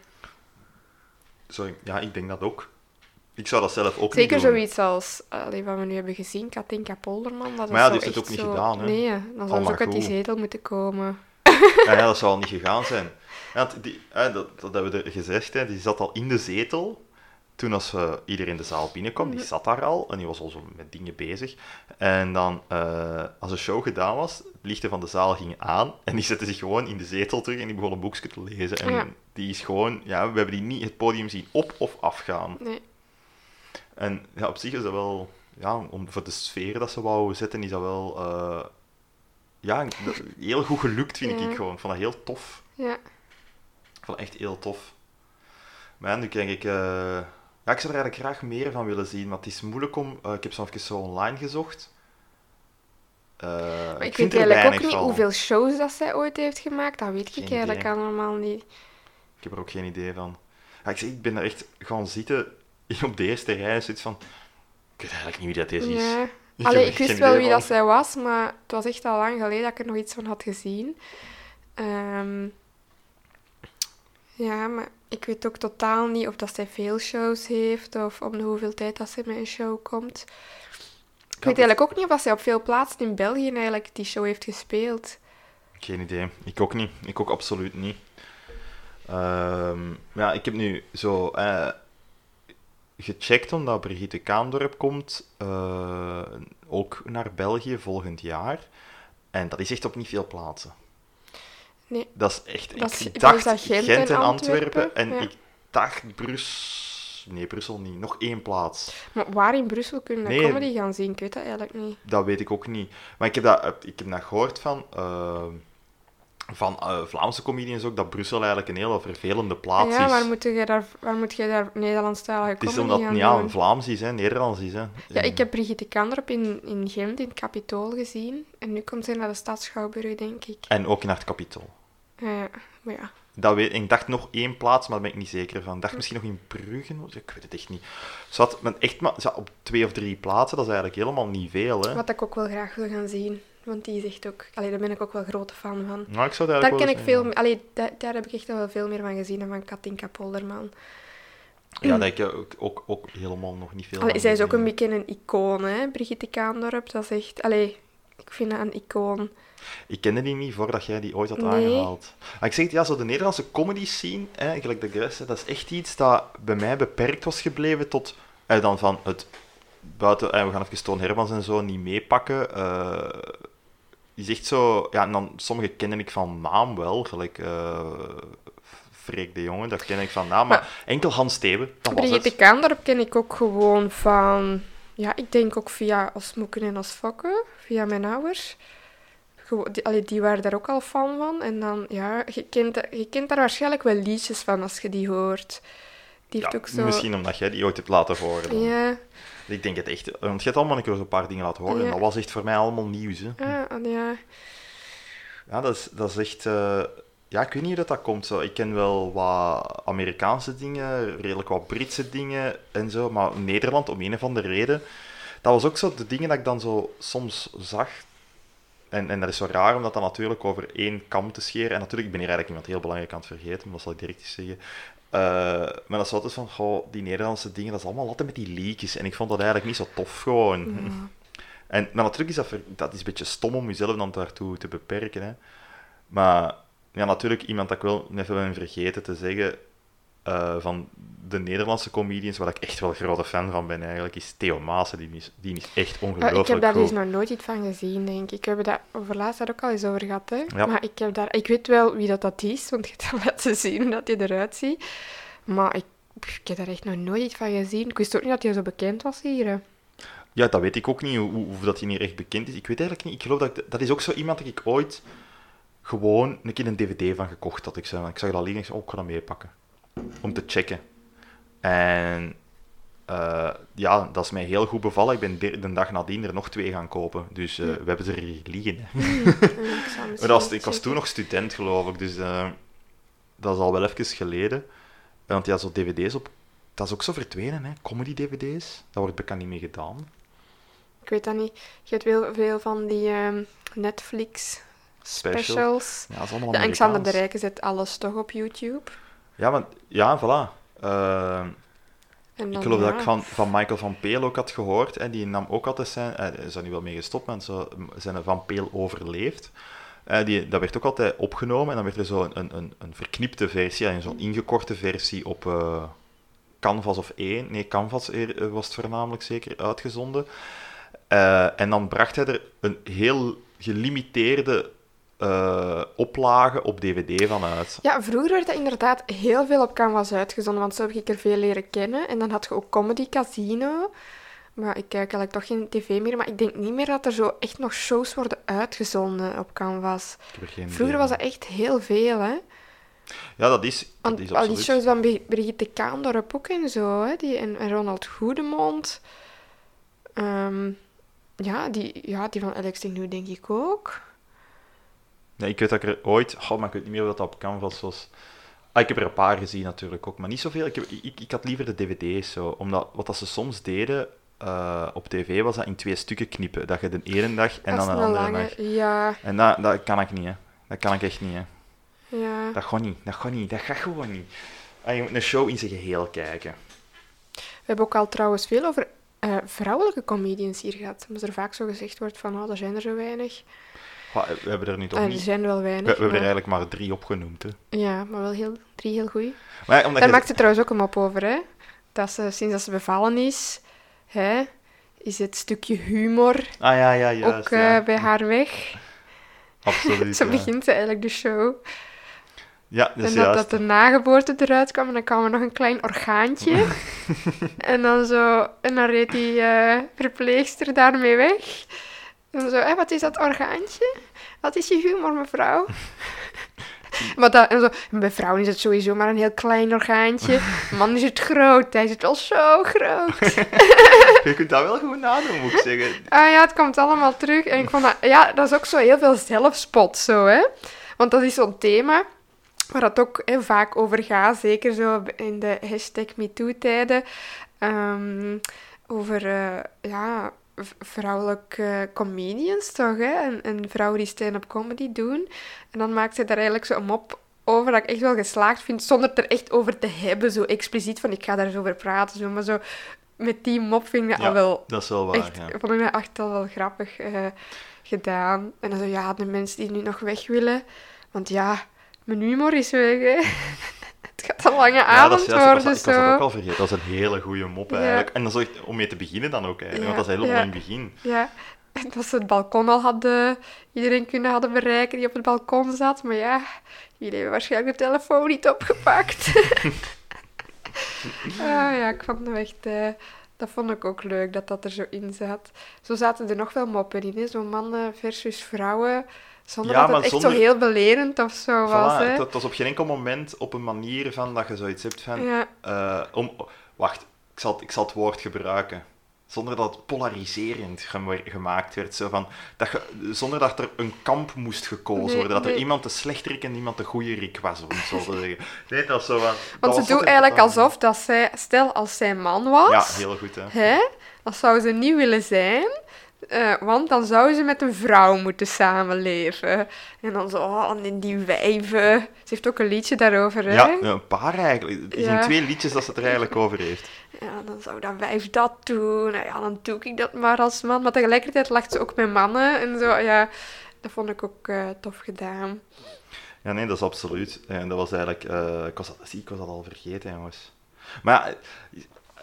Sorry, ja, ik denk dat ook. Ik zou dat zelf ook Zeker niet doen. zoiets als allee, wat we nu hebben gezien, Katinka Polderman. Dat Maar ja, is die heeft het ook niet zo- gedaan, hè. Nee, dan zou ze ook uit die zetel moeten komen. Ja, ja, dat zou al niet gegaan zijn. Want die, dat, dat hebben we er gezegd, hè, die zat al in de zetel. Toen als uh, iedereen de zaal binnenkwam, Mhm. die zat daar al en die was al zo met dingen bezig. En dan, uh, als de show gedaan was, het lichten van de zaal ging aan en die zette zich gewoon in de zetel terug en die begon een boekje te lezen. En Ja. die is gewoon, ja, we hebben die niet het podium zien op of afgaan. Nee. En ja, op zich is dat wel, ja, om, voor de sfeer dat ze wou zetten, is dat wel, uh, ja, heel goed gelukt, vind Ja. ik gewoon. Ik vond dat heel tof. Ja. Echt heel tof. Maar nu krijg ik... eh, Ja, ik zou er eigenlijk graag meer van willen zien, maar het is moeilijk om... eh, ik heb zo even zo online gezocht. Eh, Maar ik, vind weet eigenlijk ook niet van. hoeveel shows dat zij ooit heeft gemaakt. Dat weet Geen ik eigenlijk idee. allemaal niet. Ik heb er ook geen idee van. Ja, ik, zeg, ik ben er echt gaan zitten op de eerste rij en zoiets van... Ik weet eigenlijk niet wie dat is. Ja. Ik Allee, ik wist wel wie van. dat zij was, maar het was echt al lang geleden dat ik er nog iets van had gezien. Ehm, ja, maar ik weet ook totaal niet of dat zij veel shows heeft of om de hoeveel tijd dat ze met een show komt. Ik weet eigenlijk ook niet of dat zij op veel plaatsen in België eigenlijk die show heeft gespeeld. Geen idee. Ik ook niet. Ik ook absoluut niet. Ehm, ja, ik heb nu zo eh, gecheckt omdat Brigitte Kaandorp komt eh, ook naar België volgend jaar. En dat is echt op niet veel plaatsen. Nee. Dat is echt... Dat ik dacht dat Gent Gent, en en Antwerpen, Antwerpen, en ja. ik dacht Brussel... Nee, Brussel niet. Nog één plaats. Maar waar in Brussel kunnen we Nee. comedy gaan zien? Ik weet dat eigenlijk niet. Dat weet ik ook niet. Maar ik heb dat, ik heb dat gehoord van, eh, van eh, Vlaamse comedians ook, dat Brussel eigenlijk een hele vervelende plaats ja, is. waar moet je daar, waar moet je daar Nederlandstalige het is comedy omdat het gaan niet aan? Vlaams is, hè, Nederlands is. Hè. Ja, ik heb Brigitte Kanderop in, in Gent, in het Capitool, gezien. En nu komt zij naar de Stadsschouwburg, denk ik. En ook naar het kapitool. Eh, maar ja. Dat weet, ik dacht nog één plaats, maar daar ben ik niet zeker van. Ik dacht misschien nog in Brugge, ik weet het echt niet. Zat echt maar, zat op twee of drie plaatsen, dat is eigenlijk helemaal niet veel. Hè. Wat ik ook wel graag wil gaan zien. Want die is echt ook... Allee, daar ben ik ook wel grote fan van. Nou, ik zou daar ken ik veel... Allee, daar, daar heb ik echt wel veel meer van gezien dan van Katinka Polderman. Ja, dat ik ook, ook, ook helemaal nog niet veel Allee, zij is ook een beetje een icoon, hè, Brigitte Kaandorp. Dat is echt... Allee, ik vind haar een icoon. Ik kende die niet voordat jij die ooit had Nee. aangehaald. Maar ik zeg het, ja, zo de Nederlandse comedy scene, hè, gelijk de Gres, hè, dat is echt iets dat bij mij beperkt was gebleven tot eh, dan van het buiten, eh, we gaan even Toon Hermans en zo niet meepakken. eh is echt zo, ja, en dan sommige kende ik van naam wel, gelijk eh Freek de Jonge, dat ken ik van naam, maar, enkel Hans Steven, dat was Brigitte het. Kaandorp ken ik ook gewoon van... Ja, ik denk ook via Als Moeken en Als Fokken, via mijn ouders. Die, allee, die waren daar ook al fan van. En dan, ja, je kent, je kent daar waarschijnlijk wel liedjes van als je die hoort. Die heeft Ja, ook zo... Misschien omdat jij die ooit hebt laten horen. dan. Ja, Ik denk het echt, want je hebt allemaal een keer zo'n paar dingen laten horen en Ja. dat was echt voor mij allemaal nieuws. Hè. ah, ja. Ja, dat is, dat is echt... eh, Ja, ik weet niet hoe dat, dat komt. Zo. Ik ken wel wat Amerikaanse dingen, redelijk wat Britse dingen en zo, maar Nederland, om een of andere reden... Dat was ook zo de dingen dat ik dan zo soms zag. En, en dat is zo raar om dat dan natuurlijk over één kam te scheren. En natuurlijk, ik ben hier eigenlijk iemand heel belangrijk aan het vergeten, maar dat zal ik direct eens zeggen. Eh, maar dat is altijd van, goh, die Nederlandse dingen, dat is allemaal altijd met die leakjes. En ik vond dat eigenlijk niet zo tof gewoon. En, maar natuurlijk is dat, dat is een beetje stom om jezelf dan daartoe te beperken. Hè. Maar ja, natuurlijk, iemand dat ik wel even ben vergeten te zeggen eh, van de Nederlandse comedians, waar ik echt wel een grote fan van ben eigenlijk, is Theo Maassen. Die is, die is echt Ja, ongelooflijk Ah, ik heb daar dus nog nooit iets van gezien, denk ik. Ik heb daar over laatst daar ook al eens over gehad, hè. Ja. Maar ik, heb daar, ik weet wel wie dat, dat is, want je hebt al laten zien hoe dat hij eruit ziet. Maar ik, ik heb daar echt nog nooit iets van gezien. Ik wist ook niet dat hij zo bekend was hier. hè. Ja, dat weet ik ook niet, hoe, hoe hoe dat hij niet echt bekend is. Ik weet eigenlijk niet. Ik geloof dat... ik- dat is ook zo iemand dat ik ooit gewoon een keer een dvd van gekocht had. Ik, zei, ik zag dat liggen en ik zei, oh, ik ga dat meepakken. Om te checken. En eh, ja, dat is mij heel goed bevallen. Ik ben de, de dag nadien er nog twee gaan kopen. Dus eh, we hebben ze er hier liggen. Hè. Ik Maar ik was toen nog student, geloof ik. Dus eh, dat is al wel even geleden. Want ja, zo dvd's op... Dat is ook zo verdwenen, hè. Comedy-dvd's. Dat wordt bekend niet meer gedaan. Ik weet dat niet. Je hebt veel, veel van die ehm, Netflix Specials. specials. Ja, dat is allemaal De Alexander de Amerikaans. Rijke zet alles toch op YouTube. Ja, want, ja, voilà. Eh, En ik geloof dat ik van, van Michael van Peel ook had gehoord. Hè, die nam ook altijd zijn... eh, Hij is daar nu wel mee gestopt, maar zo, zijn Van Peel overleefd. Eh, die, dat werd ook altijd opgenomen en dan werd er zo een, een, een, een verknipte versie, en zo'n ingekorte versie op eh, Canvas of 1. Nee, Canvas eh, was het voornamelijk zeker uitgezonden. Eh, en dan bracht hij er een heel gelimiteerde eh, oplage op DVD van uit. Ja, vroeger werd dat inderdaad heel veel op Canvas uitgezonden, want zo heb ik er veel leren kennen. En dan had je ook Comedy Casino. Maar ik kijk eigenlijk toch geen tv meer. Maar ik denk niet meer dat er zo echt nog shows worden uitgezonden op Canvas. Er Vroeger idee was dat echt heel veel, hè. Ja, dat is, dat is al die shows van Bri- Brigitte Kaandorp ook en zo, hè. Die, en, Ronald Goedemond. Ehm, ja, die, ja, die van Alex de denk ik ook. Nee, ik weet dat ik er ooit... Oh, maar ik weet niet meer wat dat op Canvas was. Ah, ik heb er een paar gezien natuurlijk ook, maar niet zoveel. Ik, heb, ik, ik had liever de dvd's zo. Omdat wat dat ze soms deden eh, op tv was dat in twee stukken knippen. Dat je de ene dag en Dat dan een andere lange... dag. Ja, En dat, dat kan ik niet, hè. Dat kan ik echt niet, hè. ja. Dat gaat niet. Dat gaat niet. Dat gaat gewoon niet. Ah, je moet een show in zijn geheel kijken. We hebben ook al trouwens veel over eh, vrouwelijke comedians hier gehad. Omdat er vaak zo gezegd wordt van, oh, er zijn er zo weinig. Ah, we hebben er nu toch Ah, er niet... zijn wel We, we weinig. hebben er eigenlijk maar drie opgenoemd, hè. Ja, maar wel heel, drie heel goeie. Maar Daar je... maakt ze trouwens ook een mop over, hè. Dat ze, sinds dat ze bevallen is, hè, is het stukje humor Ah ja, ja, juist. ook eh, bij haar weg. Absoluut, Zo begint ze eigenlijk de show. Ja, en dat, juist. dat de nageboorte eruit kwam en dan kwam er nog een klein orgaantje. en dan zo, en dan reed die eh, verpleegster daarmee weg. En zo, hé, wat is dat orgaantje? Wat is je humor, mevrouw? maar dat, en zo, bij vrouwen is het sowieso maar een heel klein orgaantje. Man is het groot, hij is het wel zo groot. Je kunt dat wel goed nadoen, moet ik zeggen. Ah ja, het komt allemaal terug. En ik vond dat, ja, dat is ook zo heel veel zelfspot, zo, hè. Want dat is zo'n thema waar het ook hè, vaak over gaat, zeker zo in de hashtag MeToo-tijden. Ehm, over, eh, ja, vrouwelijke comedians, toch? Hè? En, en vrouwen die stand-up comedy doen. En dan maakt zij daar eigenlijk zo een mop over dat ik echt wel geslaagd vind, zonder het er echt over te hebben, zo expliciet van ik ga daar eens over praten. Zo. Maar zo met die mop vind ik dat Ja, al wel Dat is wel waar, echt, ja. vond ik dat echt al wel grappig eh, gedaan. En dan zo, ja, de mensen die nu nog weg willen. Want ja, mijn humor is weg, hè. het gaat een lange Ja, dat avond is juist, ik was, ik dat ook al vergeten. Dat is een hele goede mop Ja. eigenlijk. En dan zo echt om mee te beginnen dan ook eigenlijk, Ja, want dat is helemaal ja. in het begin. Ja, en dat ze het balkon al hadden, iedereen kunnen hadden bereiken die op het balkon zat. Maar ja, jullie hebben waarschijnlijk de telefoon niet opgepakt. ah, ja, ik vond het echt... eh, dat vond ik ook leuk, dat dat er zo in zat. Zo zaten er nog wel moppen in, hè. Zo mannen versus vrouwen. Zonder Ja, dat het echt zonder- zo heel belerend of zo was, hè. het, het was op geen enkel moment op een manier van dat je zoiets hebt van... Ja, eh, om, wacht, ik zal, ik zal het woord gebruiken. Zonder dat het polariserend gema- gemaakt werd. Zo van, dat je, zonder dat er een kamp moest gekozen Nee, worden. Dat er iemand de slechterik en iemand de goede rik was, om het zo te zeggen. Nee, dat is zo van... want ze doen altijd eigenlijk alsof dat zij... Stel, als zij man was... Ja, heel goed, hè. Hè? Dat zou ze niet willen zijn. Eh, want dan zou ze met een vrouw moeten samenleven. En dan zo, oh, en die wijven. Ze heeft ook een liedje daarover, hè? Ja, een paar eigenlijk. Het zijn Ja. twee liedjes dat ze het er eigenlijk over heeft. Ja, dan zou dat wijf dat doen. Ja, dan doe ik dat maar als man. Maar tegelijkertijd lacht ze ook met mannen. En zo, ja. Dat vond ik ook eh, tof gedaan. Ja, nee, dat is absoluut. En dat was eigenlijk... eh, ik, was dat, zie, ik was dat al vergeten, jongens. Maar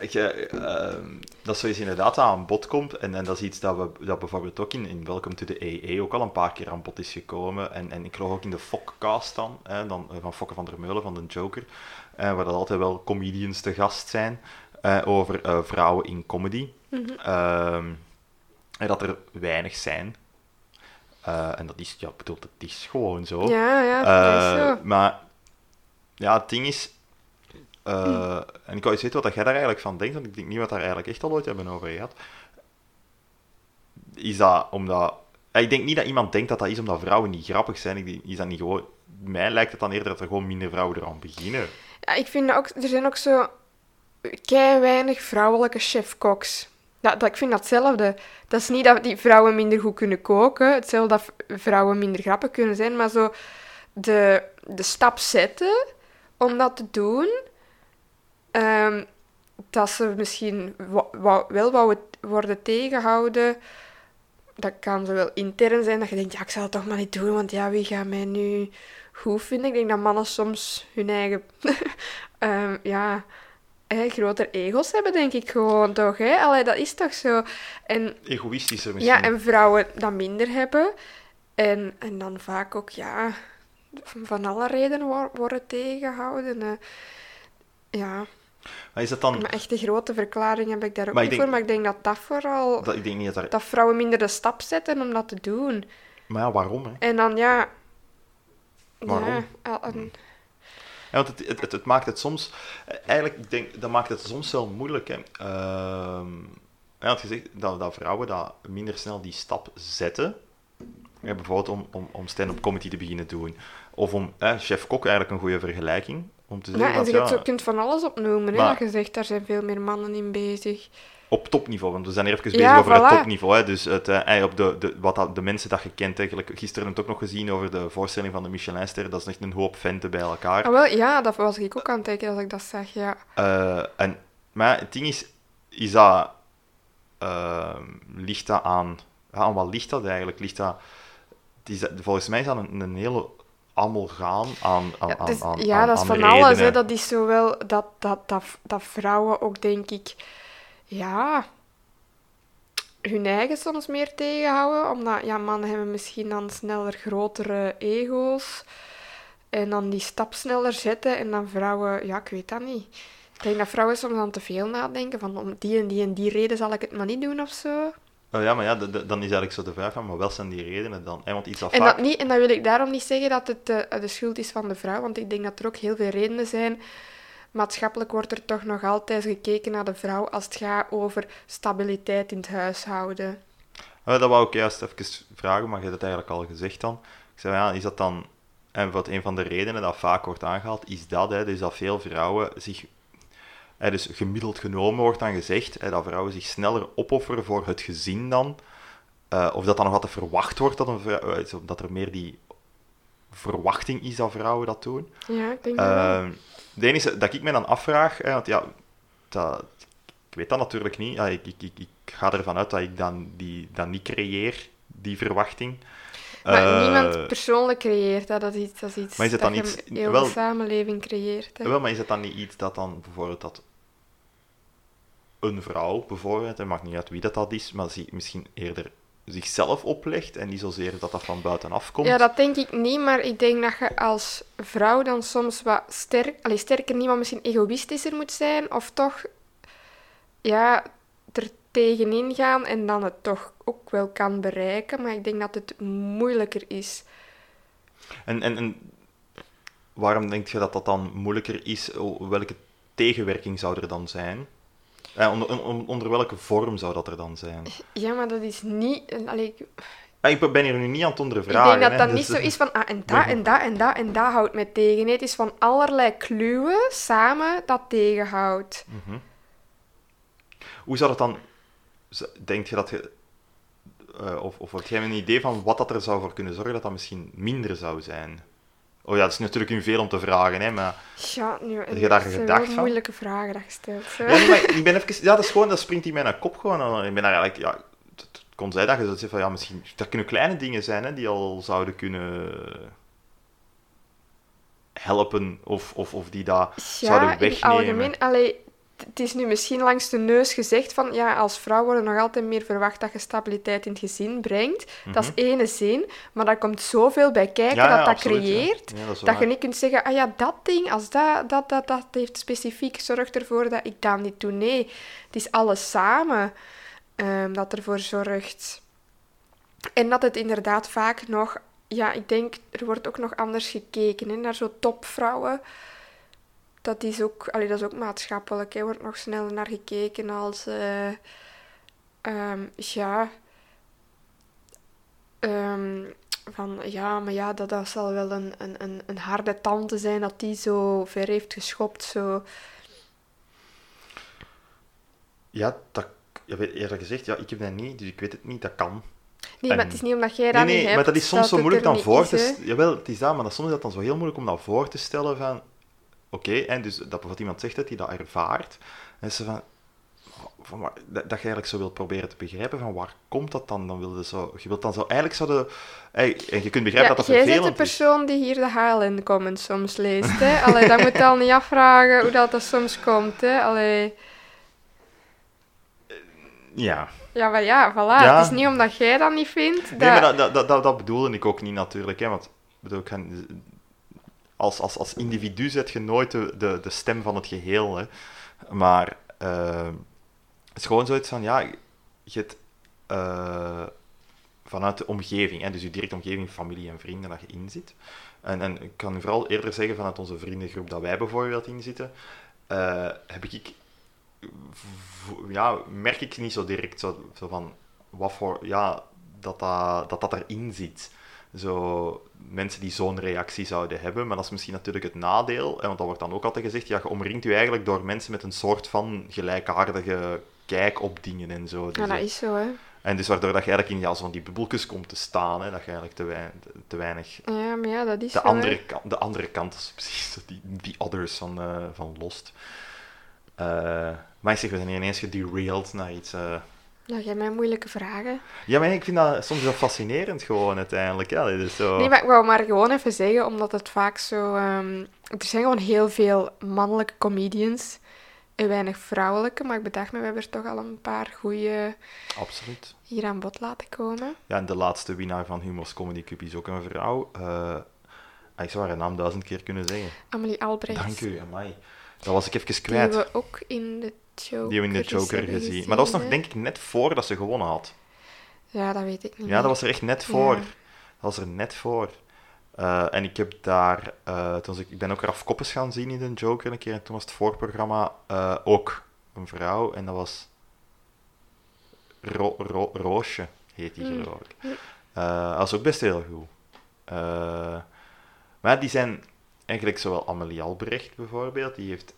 eh, ehm, dat zoiets inderdaad aan bod komt. En, en dat is iets dat, we, dat bijvoorbeeld ook in, in Welcome to the EE ook al een paar keer aan bod is gekomen. En, en ik geloof ook in de Fokcast dan, hè, dan eh, van Fokke van der Meulen, van de Joker. eh, waar dat altijd wel comedians te gast zijn. eh, over eh, vrouwen in comedy. Ehm, en dat er weinig zijn. Eh, en dat is, ja, bedoel, dat is gewoon zo. Ja, ja, dat is zo. maar ja, het ding is. Eh, En ik wou eens weten wat jij daar eigenlijk van denkt, want ik denk niet wat daar eigenlijk echt al ooit hebben over gehad. Is dat omdat. ja, Ik denk niet dat iemand denkt dat dat is omdat vrouwen niet grappig zijn. Is dat niet gewoon. Mij lijkt het dan eerder dat er gewoon minder vrouwen eraan beginnen. Ja, ik vind ook... Er zijn ook zo... Kei weinig vrouwelijke chefkoks. Ja, dat, ik vind dat. Dat is niet dat die vrouwen minder goed kunnen koken. Hetzelfde dat vrouwen minder grappig kunnen zijn. Maar zo de, de stap zetten om dat te doen... ehm, dat ze misschien wel wouden worden tegengehouden... Dat kan zowel intern zijn dat je denkt, ja, ik zal het toch maar niet doen, want ja, wie gaat mij nu goed vinden? Ik denk dat mannen soms hun eigen, ehm, ja, hè, groter egels hebben, denk ik gewoon, toch? Hè? Allee, dat is toch zo? En, Egoïstischer misschien. ja, en vrouwen dat minder hebben. En, en dan vaak ook, ja, van alle redenen wo- worden tegengehouden. eh. ja, Maar is dat dan. maar echt een grote verklaring heb ik daar ook niet denk- voor. Maar ik denk dat dat vooral... Dat, ik denk niet dat. Dat vrouwen minder de stap zetten om dat te doen. Maar ja, waarom? Hè? En dan, ja... Waarom? Ja, een- Ja, want het, het, het, het maakt het soms... Eigenlijk, ik denk, dat maakt het soms wel moeilijk. Hè. Ehm, hij had gezegd dat, dat vrouwen dat minder snel die stap zetten. Ja, bijvoorbeeld om, om, om stand-up comedy te beginnen doen. Of om... eh, Chef Kok eigenlijk een goede vergelijking. Om te zeggen Ja, en je ja, kunt- van alles opnoemen. Hè? Dat je zegt, daar zijn veel meer mannen in bezig. op topniveau, want we zijn hier even Ja, bezig over het topniveau. Hè. Dus het, eh, op de, de, wat dat, de mensen dat je kent, eigenlijk, gisteren heb ik het ook nog gezien over de voorstelling van de Michelinster. Dat is echt een hoop venten bij elkaar. Ah, wel, ja, dat was ik ook aan het denken als ik dat zag, ja. Eh, en, maar het ding is, is dat, ehm, ligt dat aan, ja, aan wat ligt dat eigenlijk? Ligt dat, is dat- volgens mij is dat een, een hele amalgaan aan, aan, Ja, aan, dus- aan, ja aan- dat is van alles. Hè. Dat is zowel dat, dat, dat, dat vrouwen ook, denk ik, ja, hun eigen soms meer tegenhouden. Omdat ja, mannen hebben misschien dan sneller grotere ego's. En dan die stap sneller zetten. En dan vrouwen, ja, ik weet dat niet. Ik denk dat vrouwen soms dan te veel nadenken. Van om die en die en die reden zal ik het maar niet doen of zo. Oh ja, maar ja, dan is eigenlijk zo de vraag van, maar wel zijn die redenen dan? Want iets dat En, vaak... dat niet, en dan wil ik daarom niet zeggen dat het eh, de schuld is van de vrouw, want ik denk dat er ook heel veel redenen zijn. Maatschappelijk wordt er toch nog altijd gekeken naar de vrouw als het gaat over stabiliteit in het huishouden. Oh, dat wou ik juist even vragen, maar je hebt het eigenlijk al gezegd dan. Ik zei, ja, is dat dan... En wat een van de redenen dat vaak wordt aangehaald, is dat, hè, dus dat veel vrouwen zich dus gemiddeld genomen wordt dan gezegd dat vrouwen zich sneller opofferen voor het gezin dan. eh, of dat dan nog altijd verwacht wordt dat, een vrouw, eh, dat er meer die verwachting is dat vrouwen dat doen. Ja, ik denk dat. Ehm de enige dat ik me dan afvraag, hè, want ja, dat, ik weet dat natuurlijk niet. Ja, ik, ik, ik, ik ga ervan uit dat ik dan die, dat niet creëer, die verwachting. Maar Eh, niemand persoonlijk creëert dat. Dat is iets, dat is iets Maar is het dat je heel wel- de samenleving creëert. Hè. Wel, maar is het dan niet iets dat dan bijvoorbeeld dat een vrouw, bijvoorbeeld, het maakt niet uit wie dat, dat is, maar zie- misschien eerder zichzelf oplegt en niet zozeer dat dat van buitenaf komt? Ja, dat denk ik niet, maar ik denk dat je als vrouw dan soms wat sterk, allee, sterker niet, maar misschien egoïstischer moet zijn, of toch ja, er tegenin gaan en dan het toch ook wel kan bereiken, maar ik denk dat het moeilijker is. En, en, en waarom denk je dat dat dan moeilijker is? Welke tegenwerking zou er dan zijn? Eh, onder, onder, onder welke vorm zou dat er dan zijn? Ja, maar dat is niet... Allee, ik, Ah, ik ben hier nu niet aan het ik ondervragen. denk dat hè, dat dus, niet zo eh, is van, ah, en dat, en dat, en dat, en dat houdt mij tegen. Nee, het is van allerlei kluwen samen dat tegenhoudt. mhm. Hoe zou dat dan... Denk je dat je... eh, of, of heb jij een idee van wat dat er zou voor kunnen zorgen dat dat misschien minder zou zijn? Oh ja, dat is natuurlijk nu veel om te vragen, hè, maar... Ja, nu, Heb je daar gedacht wel van? moeilijke vragen dat hè. Ja, nee, maar ik ben even... Ja, dat is gewoon... Dat springt in mijn kop gewoon. Ik ben daar eigenlijk... Ja, het kon zijn dat je zou zeggen van... Ja, misschien... Dat kunnen kleine dingen zijn, hè, die al zouden kunnen... helpen. Of, of, of die dat zouden Ja, in wegnemen. het algemeen. Allee, het is nu misschien langs de neus gezegd van ja, als vrouw wordt er nog altijd meer verwacht dat je stabiliteit in het gezin brengt. Dat is ene zin, maar daar komt zoveel bij kijken Mhm. Ja, dat dat absoluut, creëert. Ja, dat je niet kunt zeggen, ah ja, dat ding, als dat, dat, dat, dat heeft specifiek zorgt ervoor dat ik dat niet doe. Nee, het is alles samen ehm, dat ervoor zorgt. En dat het inderdaad vaak nog, ja, ik denk, er wordt ook nog anders gekeken hè, naar zo topvrouwen. Dat is ook, allee, dat is ook maatschappelijk, hè, wordt nog sneller naar gekeken als, eh, ehm, ja, ehm, van ja, maar ja, dat, dat zal wel een, een, een, harde tante zijn dat die zo ver heeft geschopt. Zo. Ja, dat... Ja, weet- eerlijk gezegd, ja, ik heb dat niet, dus ik weet het niet. Dat kan. Nee, En- maar het is niet omdat jij dat nee, niet hebt. maar dat is soms zo moeilijk er dan voor te stellen. Jawel, het is dat, maar dat, soms is dat dan zo heel moeilijk om dat voor te stellen van... Oké, en dus dat bijvoorbeeld iemand zegt dat hij dat ervaart. En ze van... van waar- dat, dat je eigenlijk zo wilt proberen te begrijpen van waar komt dat dan? Dan wil je zo... Je wilt dan zo... Eigenlijk zou de... ey, En je kunt begrijpen Ja, dat dat jij bent de vervelend is. persoon die hier de HLN comments soms leest. Hè? Allee, dan moet je al niet afvragen hoe dat, dat soms komt. Hè? Allee. Ja. Ja, maar ja, voilà. Ja. Het is niet omdat jij dat niet vindt. Dat... Nee, maar dat, dat, dat, dat, dat bedoelde ik ook niet natuurlijk. Hè, want ik bedoel, ik kan- als, als, als individu zet je nooit de, de, de stem van het geheel. Hè. Maar eh, het is gewoon zoiets van, ja, je hebt eh, vanuit de omgeving, hè, dus je directe omgeving, familie en vrienden, dat je inzit. En, en ik kan vooral eerder zeggen, vanuit onze vriendengroep dat wij bijvoorbeeld inzitten, eh heb ik, ja, merk ik niet zo direct zo, zo van wat voor, ja, dat dat, dat, dat erin zit. Zo, mensen die zo'n reactie zouden hebben, maar dat is misschien natuurlijk het nadeel, want dat wordt dan ook altijd gezegd, ja, je omringt je eigenlijk door mensen met een soort van gelijkaardige kijk op dingen en zo. Ja, Dus, dat is zo, hè. En dus waardoor dat je eigenlijk in ja, zo'n die bubbeltjes komt te staan, hè, dat je eigenlijk te, wei- te weinig Ja, maar ja, dat is de zo, andere, kant, de andere kant is precies die, die others van, eh, van Lost. Eh, maar ik zeg, we zijn ineens gederailed naar iets... eh. Ja, jij mij moeilijke vragen. Ja, maar ik vind dat soms wel fascinerend gewoon uiteindelijk. Ja, dit is zo... Nee, maar ik wou maar gewoon even zeggen, omdat het vaak zo... ehm, er zijn gewoon heel veel mannelijke comedians en weinig vrouwelijke, maar ik bedacht me, we hebben er toch al een paar goede Absoluut. hier aan bod laten komen. Ja, en de laatste winnaar van Humors Comedy Cup is ook een vrouw. Eh, ik zou haar naam duizend keer kunnen zeggen. Amelie Albrecht. Dank u, amai. Dat was ik even Die kwijt. hebben we ook in de Joker, Die hebben we in de Joker gezien. Maar dat was nog, denk ik, net voordat ze gewonnen had. Ja, dat weet ik niet Ja, dat was er echt net voor. Ja. Dat was er net voor. Eh, en ik heb daar, eh, toen ik, ik ben ook Raf Koppes gaan zien in de Joker een keer. En toen was het voorprogramma eh, ook een vrouw. En dat was Ro- Ro- Roosje, heet die Mm. geloof ik. Dat was ook best heel goed. Maar die zijn eigenlijk zowel Amelie Albrecht bijvoorbeeld, die heeft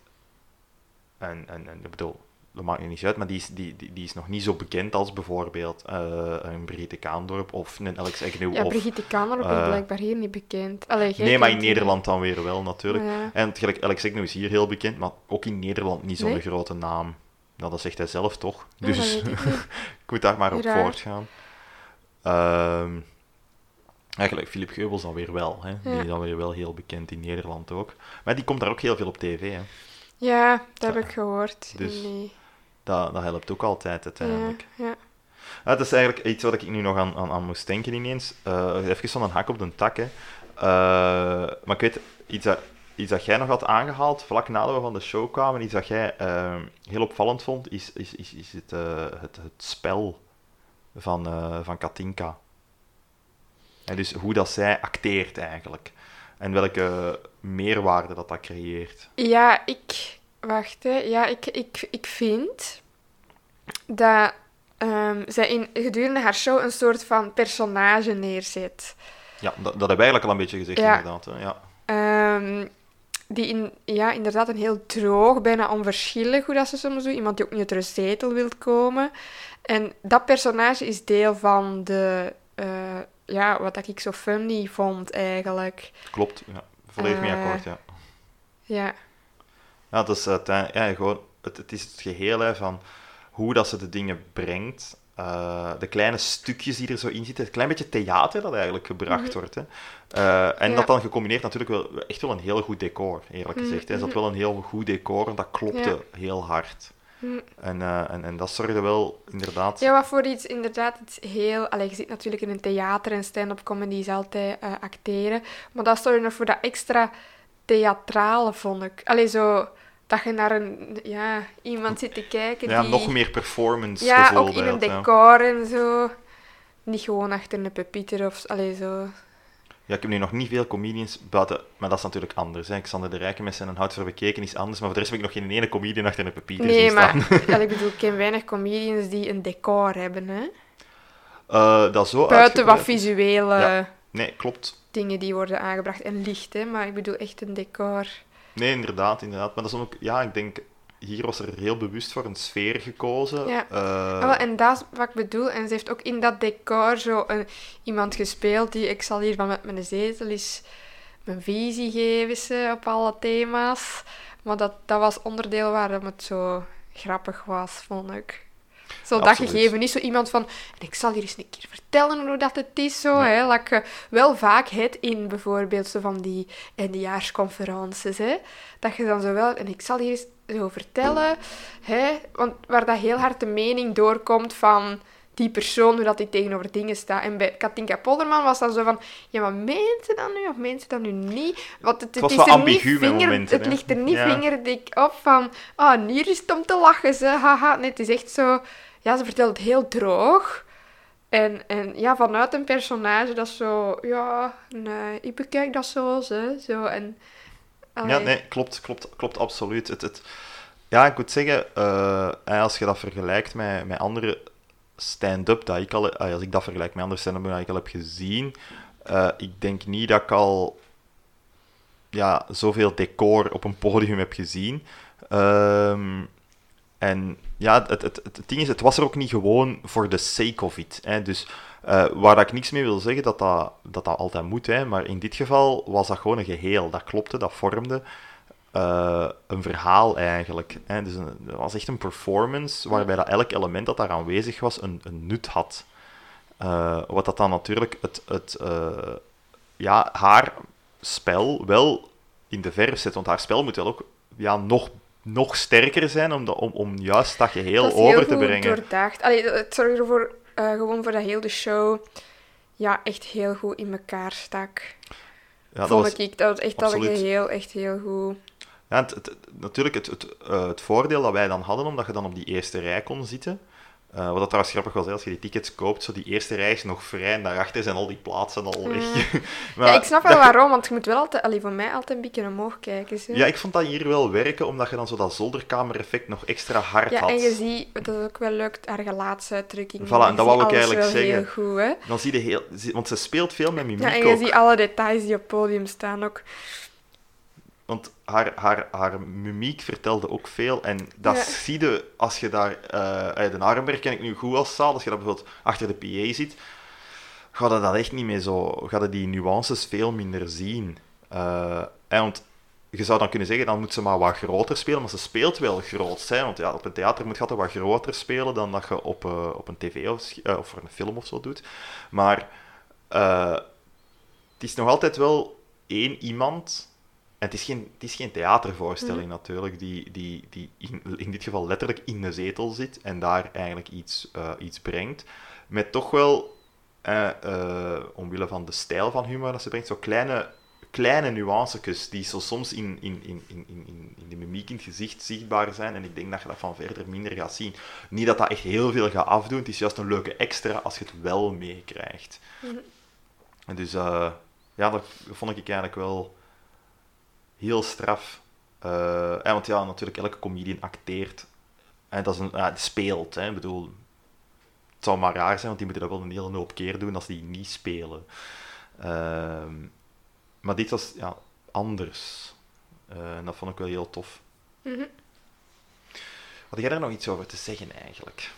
en, en, en ik bedoel, dat maakt nu niet uit, maar die is, die, die, die is nog niet zo bekend als bijvoorbeeld eh, een Brigitte Kaandorp of een Alex Agnew. Ja, of, Brigitte Kaandorp is eh, blijkbaar hier niet bekend. Allee, nee, maar in. Nederland dan weer wel natuurlijk. Ja. En gelijk Alex Agnew is hier heel bekend, maar ook in Nederland niet zo'n Nee? grote naam. Nou, dat zegt hij zelf toch? Dus ik moet daar maar op Raar. voortgaan. Ehm eigenlijk, Philip Geubels dan weer wel. Hè? Die is dan weer wel heel bekend in Nederland ook. Maar die komt daar ook heel veel op tv. Hè? Ja, dat heb ik gehoord. Dus- Nee. Dat, dat helpt ook altijd uiteindelijk. Ja, ja. Dat is eigenlijk iets wat ik nu nog aan, aan, aan moest denken ineens. Eh even van een hak op de tak. Hè. Eh, maar ik weet, iets dat, iets dat jij nog had aangehaald, vlak nadat we van de show kwamen, iets dat jij eh, heel opvallend vond, is, is, is, is het, eh, het, het spel van, van Katinka. En dus hoe dat zij acteert eigenlijk. En welke meerwaarde dat dat creëert. Ja, ik... Wacht, hè. Ja, ik, ik, ik vind dat ehm, zij in, gedurende haar show een soort van personage neerzet. Ja, dat, dat hebben we eigenlijk al een beetje gezegd Ja. inderdaad. Hè. Ja. Ehm, die in, ja, inderdaad een heel droog, bijna onverschillig, hoe dat ze soms doen. Iemand die ook niet uit de zetel wil komen. En dat personage is deel van de... eh, ja, wat dat ik zo funny vond, eigenlijk. Klopt, ja. volledig mee Eh, akkoord. Ja. Ja, Ja, dat is uiteindelijk, ja, gewoon, het, het is het geheel hè, van hoe dat ze de dingen brengt. eh, de kleine stukjes die er zo in zitten. Het klein beetje theater dat eigenlijk gebracht Mhm. wordt. Hè. Eh, en Ja. dat dan gecombineerd natuurlijk wel echt wel een heel goed decor, eerlijk Mhm, gezegd. Hè. Er zat mhm. wel een heel goed decor en dat klopte Ja. heel hard. Hm. En, eh, en, en dat zorgde wel inderdaad... Ja, wat voor iets inderdaad iets heel... Allee, je zit natuurlijk in een theater en stand-up comedy is altijd eh, acteren. Maar dat zorgde nog voor dat extra theatrale, vond ik. Allee, zo... Dat je naar een... Ja, iemand zit te kijken ja, die... nog meer performance Ja, ook in een ja. decor en zo. Niet gewoon achter een pepiter of... Allee, zo... Ja, ik heb nu nog niet veel comedians buiten, maar dat is natuurlijk anders. Hè. Xander de Rijken met zijn hout voor bekeken is anders, maar voor de rest heb ik nog geen ene comedian achter een papier Nee, zien maar... ik bedoel, ik ken weinig comedians die een decor hebben, hè. Eh, dat zo Buiten wat visuele Ja. Nee, klopt. dingen die worden aangebracht. En licht, hè. Maar ik bedoel echt een decor. Nee, inderdaad, inderdaad. Maar dat is ook, ja, ik denk, hier was er heel bewust voor een sfeer gekozen. Ja. Eh, wel, en dat is wat ik bedoel. En ze heeft ook in dat decor zo een, iemand gespeeld die... Ik zal hier van met mijn zetel eens mijn visie geven ze, op alle thema's. Maar dat, dat was onderdeel waarom het zo grappig was, vond ik. Zo dat gegeven. Niet zo iemand van... En ik zal hier eens een keer vertellen hoe dat het is. Zo, Nee. hè. Dat je wel vaak het in bijvoorbeeld zo van die eindejaarsconferences. Hè. Dat je dan zo wel... En ik zal hier eens zo vertellen. Hè, want waar dat heel hard de mening doorkomt van die persoon, hoe dat die tegenover dingen staat. En bij Katinka Polderman was dan zo van, ja, maar meent ze dat nu of meent ze dat nu niet? Want het, het, is er ambigu niet vinger, momenten, Het hè. ligt er niet Ja. vingerdik op van, ah, hier is het om te lachen, ze, haha. Nee, het is echt zo... Ja, ze vertelt het heel droog. En, en ja, vanuit een personage dat zo, ja, nee, ik bekijk dat zo, ze, zo. En, Ja, nee, klopt, klopt, klopt absoluut. Het, het, ja, ik moet zeggen, eh, als je dat vergelijkt met, met andere stand-up, dat ik al, eh, als ik dat vergelijk met andere stand-up dat ik al heb gezien, eh, ik denk niet dat ik al ja, zoveel decor op een podium heb gezien. Ehm, en ja, het, het, het, ding is, het was er ook niet gewoon voor the sake of it. Hè. Dus eh, waar ik niks mee wil zeggen, dat dat, dat, dat altijd moet. Hè. Maar in dit geval was dat gewoon een geheel. Dat klopte, dat vormde eh, een verhaal eigenlijk. Hè. Dus een, was echt een performance waarbij dat elk element dat daar aanwezig was een, een nut had. Eh, wat dat dan natuurlijk het, het, ja, haar spel wel in de verf zet. Want haar spel moet wel ook ja, nog, nog sterker zijn om, om, om juist dat geheel dat over heel te goed brengen. doordacht. Allee, het zorgt ervoor, eh, gewoon voor dat heel de show, ja, echt heel goed in elkaar stak. Ja, dat Vond was, ik. Dat was echt dat geheel echt heel goed. Ja, het, het- natuurlijk, het, het, eh, het voordeel dat wij dan hadden, omdat je dan op die eerste rij kon zitten. Eh, wat dat trouwens grappig was, als je die tickets koopt, zo die eerste rij is nog vrij en daarachter zijn al die plaatsen al weg. maar ja, ik snap wel waarom, want je moet wel altijd, allee, voor mij altijd een beetje omhoog kijken. Zo. Ja, ik vond dat hier wel werken, omdat je dan zo dat zolderkamer-effect nog extra hard Ja, had. en je ziet, dat is ook wel leuk, haar gelaatsuitdrukking. Voilà, en dat wou ik eigenlijk zeggen. heel goed, hè. Dan zie je heel... Want ze speelt veel met mimiek Ja, en ook. je ziet alle details die op het podium staan ook. want haar, haar, haar mimiek vertelde ook veel. En dat Ja. zie je als je daar... eh uit de Arenberg ken ik nu goed als zaal. Als je daar bijvoorbeeld achter de PA zit, ga je dat echt niet meer zo... Ga je die nuances veel minder zien. Eh, en want je zou dan kunnen zeggen, dan moet ze maar wat groter spelen, maar ze speelt wel groot. Hè? Want ja, op een theater moet je altijd wat groter spelen dan dat je op, eh, op een tv of, of voor een film of zo doet. Maar het is nog altijd wel één iemand. En het is geen, het is geen theatervoorstelling natuurlijk, die, die, die in, in dit geval letterlijk in de zetel zit en daar eigenlijk iets, eh, iets brengt. Met toch wel, eh, eh, omwille van de stijl van humor dat ze brengt, zo kleine, kleine nuancekes die zo soms in, in, in, in, in, in- de mimiek in het gezicht zichtbaar zijn. En ik denk dat je dat van verder minder gaat zien. Niet dat dat echt heel veel gaat afdoen, het is juist een leuke extra als je het wel meekrijgt. En dus ja, dat vond ik eigenlijk wel heel straf. Eh, want ja, natuurlijk, elke comedian acteert. En dat is een, ja, speelt. Hè. Ik bedoel, het zou maar raar zijn, want die moeten dat wel een hele hoop keer doen als die niet spelen. Ehm, maar dit was ja, anders. Eh, en dat vond ik wel heel tof. Mhm. Had jij daar nog iets over te zeggen eigenlijk?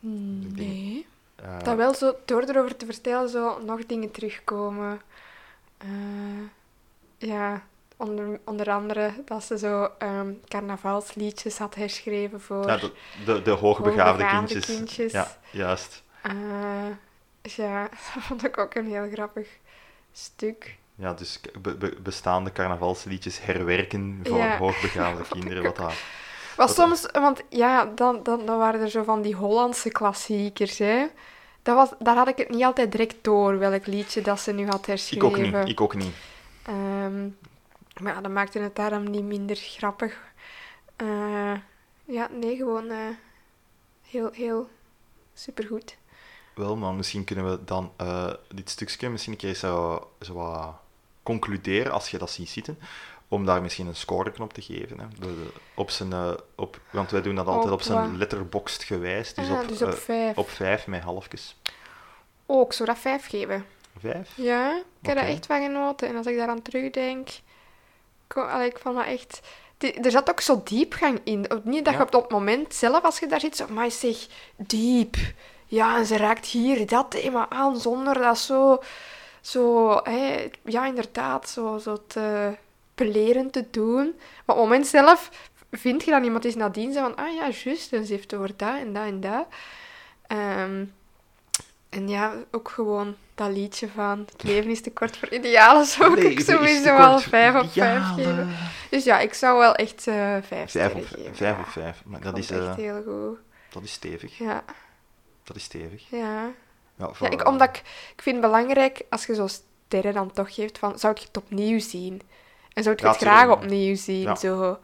Denk- Nee. Dat wel zo, door erover te vertellen, zo nog dingen terugkomen. Ja, onder, onder andere dat ze zo ehm, carnavalsliedjes had herschreven voor ja, de, de, de hoogbegaafde hoogbegaafde kindjes. kindjes. Ja, juist. Eh, ja, dat vond ik ook een heel grappig stuk. Ja, dus k- be- be- bestaande carnavalsliedjes herwerken voor Ja, hoogbegaafde ik kinderen. Wat. Maar Wat- soms, want ja, dan, dan, dan waren er zo van die Hollandse klassiekers, hè. Dat was, daar had ik het niet altijd direct door, welk liedje dat ze nu had Ik herschreven. ook niet, ik ook niet. Maar ja, dat maakte het daarom niet minder grappig. Eh, ja, nee, gewoon eh, heel, heel supergoed. Wel, maar misschien kunnen we dan eh, dit stukje misschien een keer zo, zo wat concluderen als je dat ziet zitten. Om daar misschien een scoreknop te geven. Hè. Op zijn, op, want wij doen dat altijd Op op zijn letterboxd gewijs. Dus, Ah, op, dus op vijf. op vijf met halfjes. Oh, ik zou dat vijf geven. Vijf? Ja, ik heb daar echt van genoten. En als ik daaraan terugdenk... Ik, allee, ik vond dat echt... die- Er zat ook zo diepgang in. Niet dat Ja. je op dat moment zelf, als je daar zit, zo... Maar zeg, diep. Ja, en ze raakt hier dat thema aan, zonder dat zo... Zo, hè, ja, inderdaad, zo, zo te belerend te doen. Maar op het moment zelf vind je dan iemand is nadien zo van... Ah ja, juist, en ze heeft over dat en dat en dat. Ehm, en ja, ook gewoon dat liedje van Het leven is te kort voor idealen zou Nee, ik sowieso al voor vijf op vijf geven. Dus ja, ik zou wel echt eh vijf Vijf op geven. vijf. ja. Op vijf. Maar Ik dat is, echt eh, heel goed. dat is stevig. Ja, Dat is stevig. ja. Ja, ik, omdat ik, ik vind het belangrijk, als je zo sterren dan toch geeft, van, zou je het opnieuw zien? En zou je Ja, het graag opnieuw zien? Zo.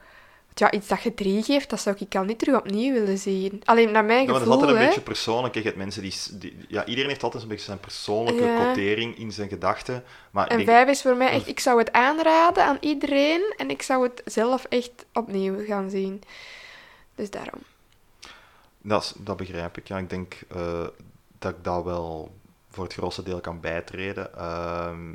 Ja, iets dat je drie geeft, dat zou ik al niet terug opnieuw willen zien. Alleen naar mijn Ja, maar dat is gevoel, altijd een beetje persoonlijk. Je hebt mensen die. Ja, iedereen heeft altijd een beetje zijn persoonlijke Ja. quotering in zijn gedachten. Maar En denk- vijf is voor mij echt, ik zou het aanraden aan iedereen en ik zou het zelf echt opnieuw gaan zien. Dus daarom. Dat, is- dat begrijp ik. Ja, ik denk eh, dat ik dat wel voor het grootste deel kan bijtreden. Ehm,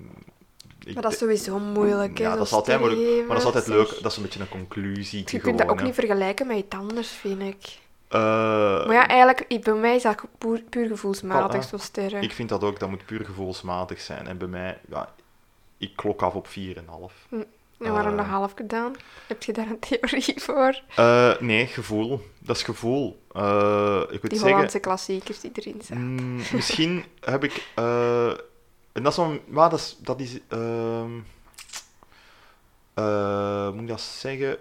Maar dat is de- sowieso moeilijk. Ja, dat is altijd moeilijk. Maar dat is altijd leuk. Dat is een beetje een conclusie. Je kunt dat ook niet vergelijken met iets anders, vind ik. Maar ja, eigenlijk, bij mij is dat puur, puur gevoelsmatig, Voilà. zo sterren. Ik vind dat ook. Dat moet puur gevoelsmatig zijn. En bij mij, ja, ik klok af op 4,5. En waarom eh, nog half gedaan? Heb je daar een theorie voor? Eh, nee, gevoel. Dat is gevoel. Eh, ik Die zeggen... Hollandse klassiekers die erin zaten. Mm, misschien heb ik. En dat is. Maar dat is. Dat is ehm, eh, moet ik dat zeggen?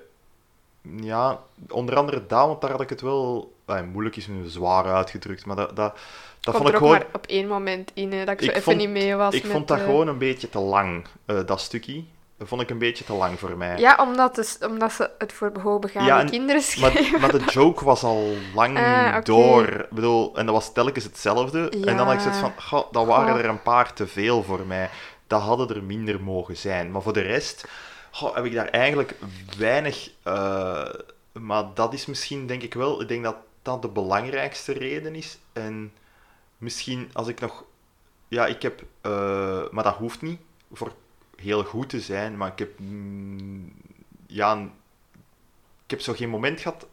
Ja, onder andere daar, want daar had ik het wel. eh, moeilijk is nu zwaar uitgedrukt, maar dat, dat, dat vond ik gewoon. maar op één moment in, hè, dat ik zo even vond- niet mee was Ik met... vond dat eh, gewoon een beetje te lang, eh, dat stukje. Dat vond ik een beetje te lang voor mij. Ja, omdat, het, omdat ze het voor hoogbegaafde Ja, en- kinderen schreven. Maar, maar de joke was al lang Ah, door. Ik bedoel, en dat was telkens hetzelfde. En dan had ik zoiets Ja. van, goh, dat waren er een paar te veel voor mij. Dat hadden er minder mogen zijn. Maar voor de rest goh, heb ik daar eigenlijk weinig... eh, maar dat is misschien, denk ik wel... Ik denk dat dat de belangrijkste reden is. En misschien als ik nog... Ja, ik heb... eh, maar dat hoeft niet voor heel goed te zijn. Maar ik heb mm, ja, ik heb zo geen moment gehad.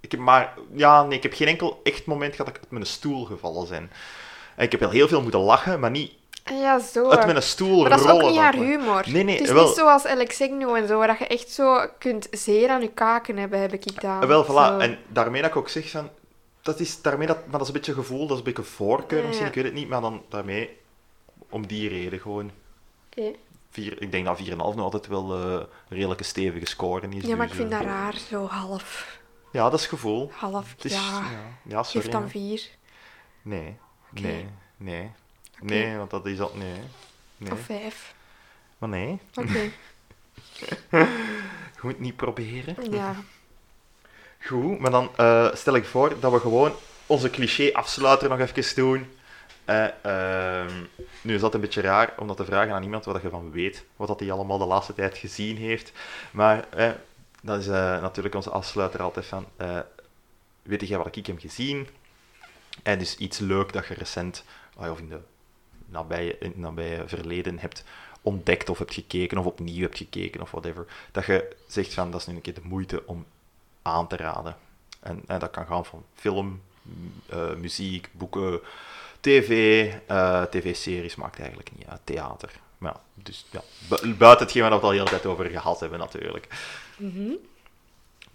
Ik heb maar, ja, nee, ik heb geen enkel echt moment gehad dat ik uit mijn stoel gevallen ben. En ik heb wel heel veel moeten lachen, maar niet Ja, zo. uit mijn stoel Maar dat is rollen. ook niet haar humor. Nee, nee, het is wel- niet zoals Alex en zo, waar dat je echt zo kunt zeer aan je kaken hebben, heb ik gedaan. Eh, Wel, voilà. Zo. En daarmee dat ik ook zeg van... Dat is, daarmee dat, maar dat is een beetje gevoel, dat is een beetje voorkeur Ja, misschien, ja. ik weet het niet, maar dan daarmee, om die reden gewoon. Oké. Vier, ik denk dat 4,5 nog altijd wel eh, een redelijke stevige score is. Ja, maar ik dus, vind eh, dat raar, zo half. Ja, dat is gevoel. Half, is, ja. ja. sorry. Geef dan hè. vier. Nee, Oké. nee, nee. Nee, want dat is al... Nee. nee. Of vijf. Maar nee, Oké, je moet niet proberen. ja. Goed, maar dan eh, stel ik voor dat we gewoon onze cliché afsluiter nog even doen. Eh, ehm, nu is dat een beetje raar om dat te vragen aan iemand waar je van weet wat dat hij allemaal de laatste tijd gezien heeft. Maar eh, dat is eh, natuurlijk onze afsluiter altijd van, weet jij wat ik heb gezien? En dus iets leuk dat je recent, ah, of in de nabije, in het nabije verleden hebt ontdekt of hebt gekeken of opnieuw hebt gekeken of whatever. Dat je zegt van, dat is nu een keer de moeite om aan te raden. En, en dat kan gaan van film, muziek, boeken, tv, eh, tv-series maakt eigenlijk niet uit, theater. Maar ja, dus ja, bu- buiten hetgeen waar we het al de hele tijd over gehad hebben natuurlijk. Mhm.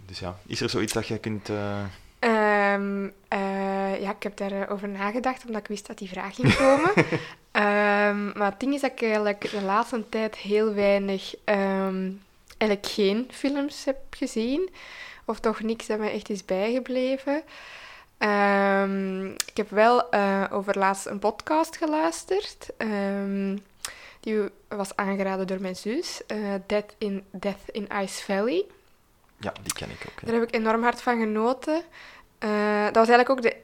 Dus ja, is er zoiets dat je kunt... eh, Ehm, eh, ja, ik heb daarover over nagedacht, omdat ik wist dat die vraag ging komen. Ehm, maar het ding is dat ik eigenlijk de laatste tijd heel weinig, ehm, eigenlijk geen films heb gezien. Of toch niks dat mij echt is bijgebleven. Ehm, ik heb wel eh, over laatst een podcast geluisterd. Ehm, die was aangeraden door mijn zus. eh, Death, in, Death in Ice Valley. ja, die ken ik ook. hè. Daar heb ik enorm hard van genoten. Eh, dat was eigenlijk ook de...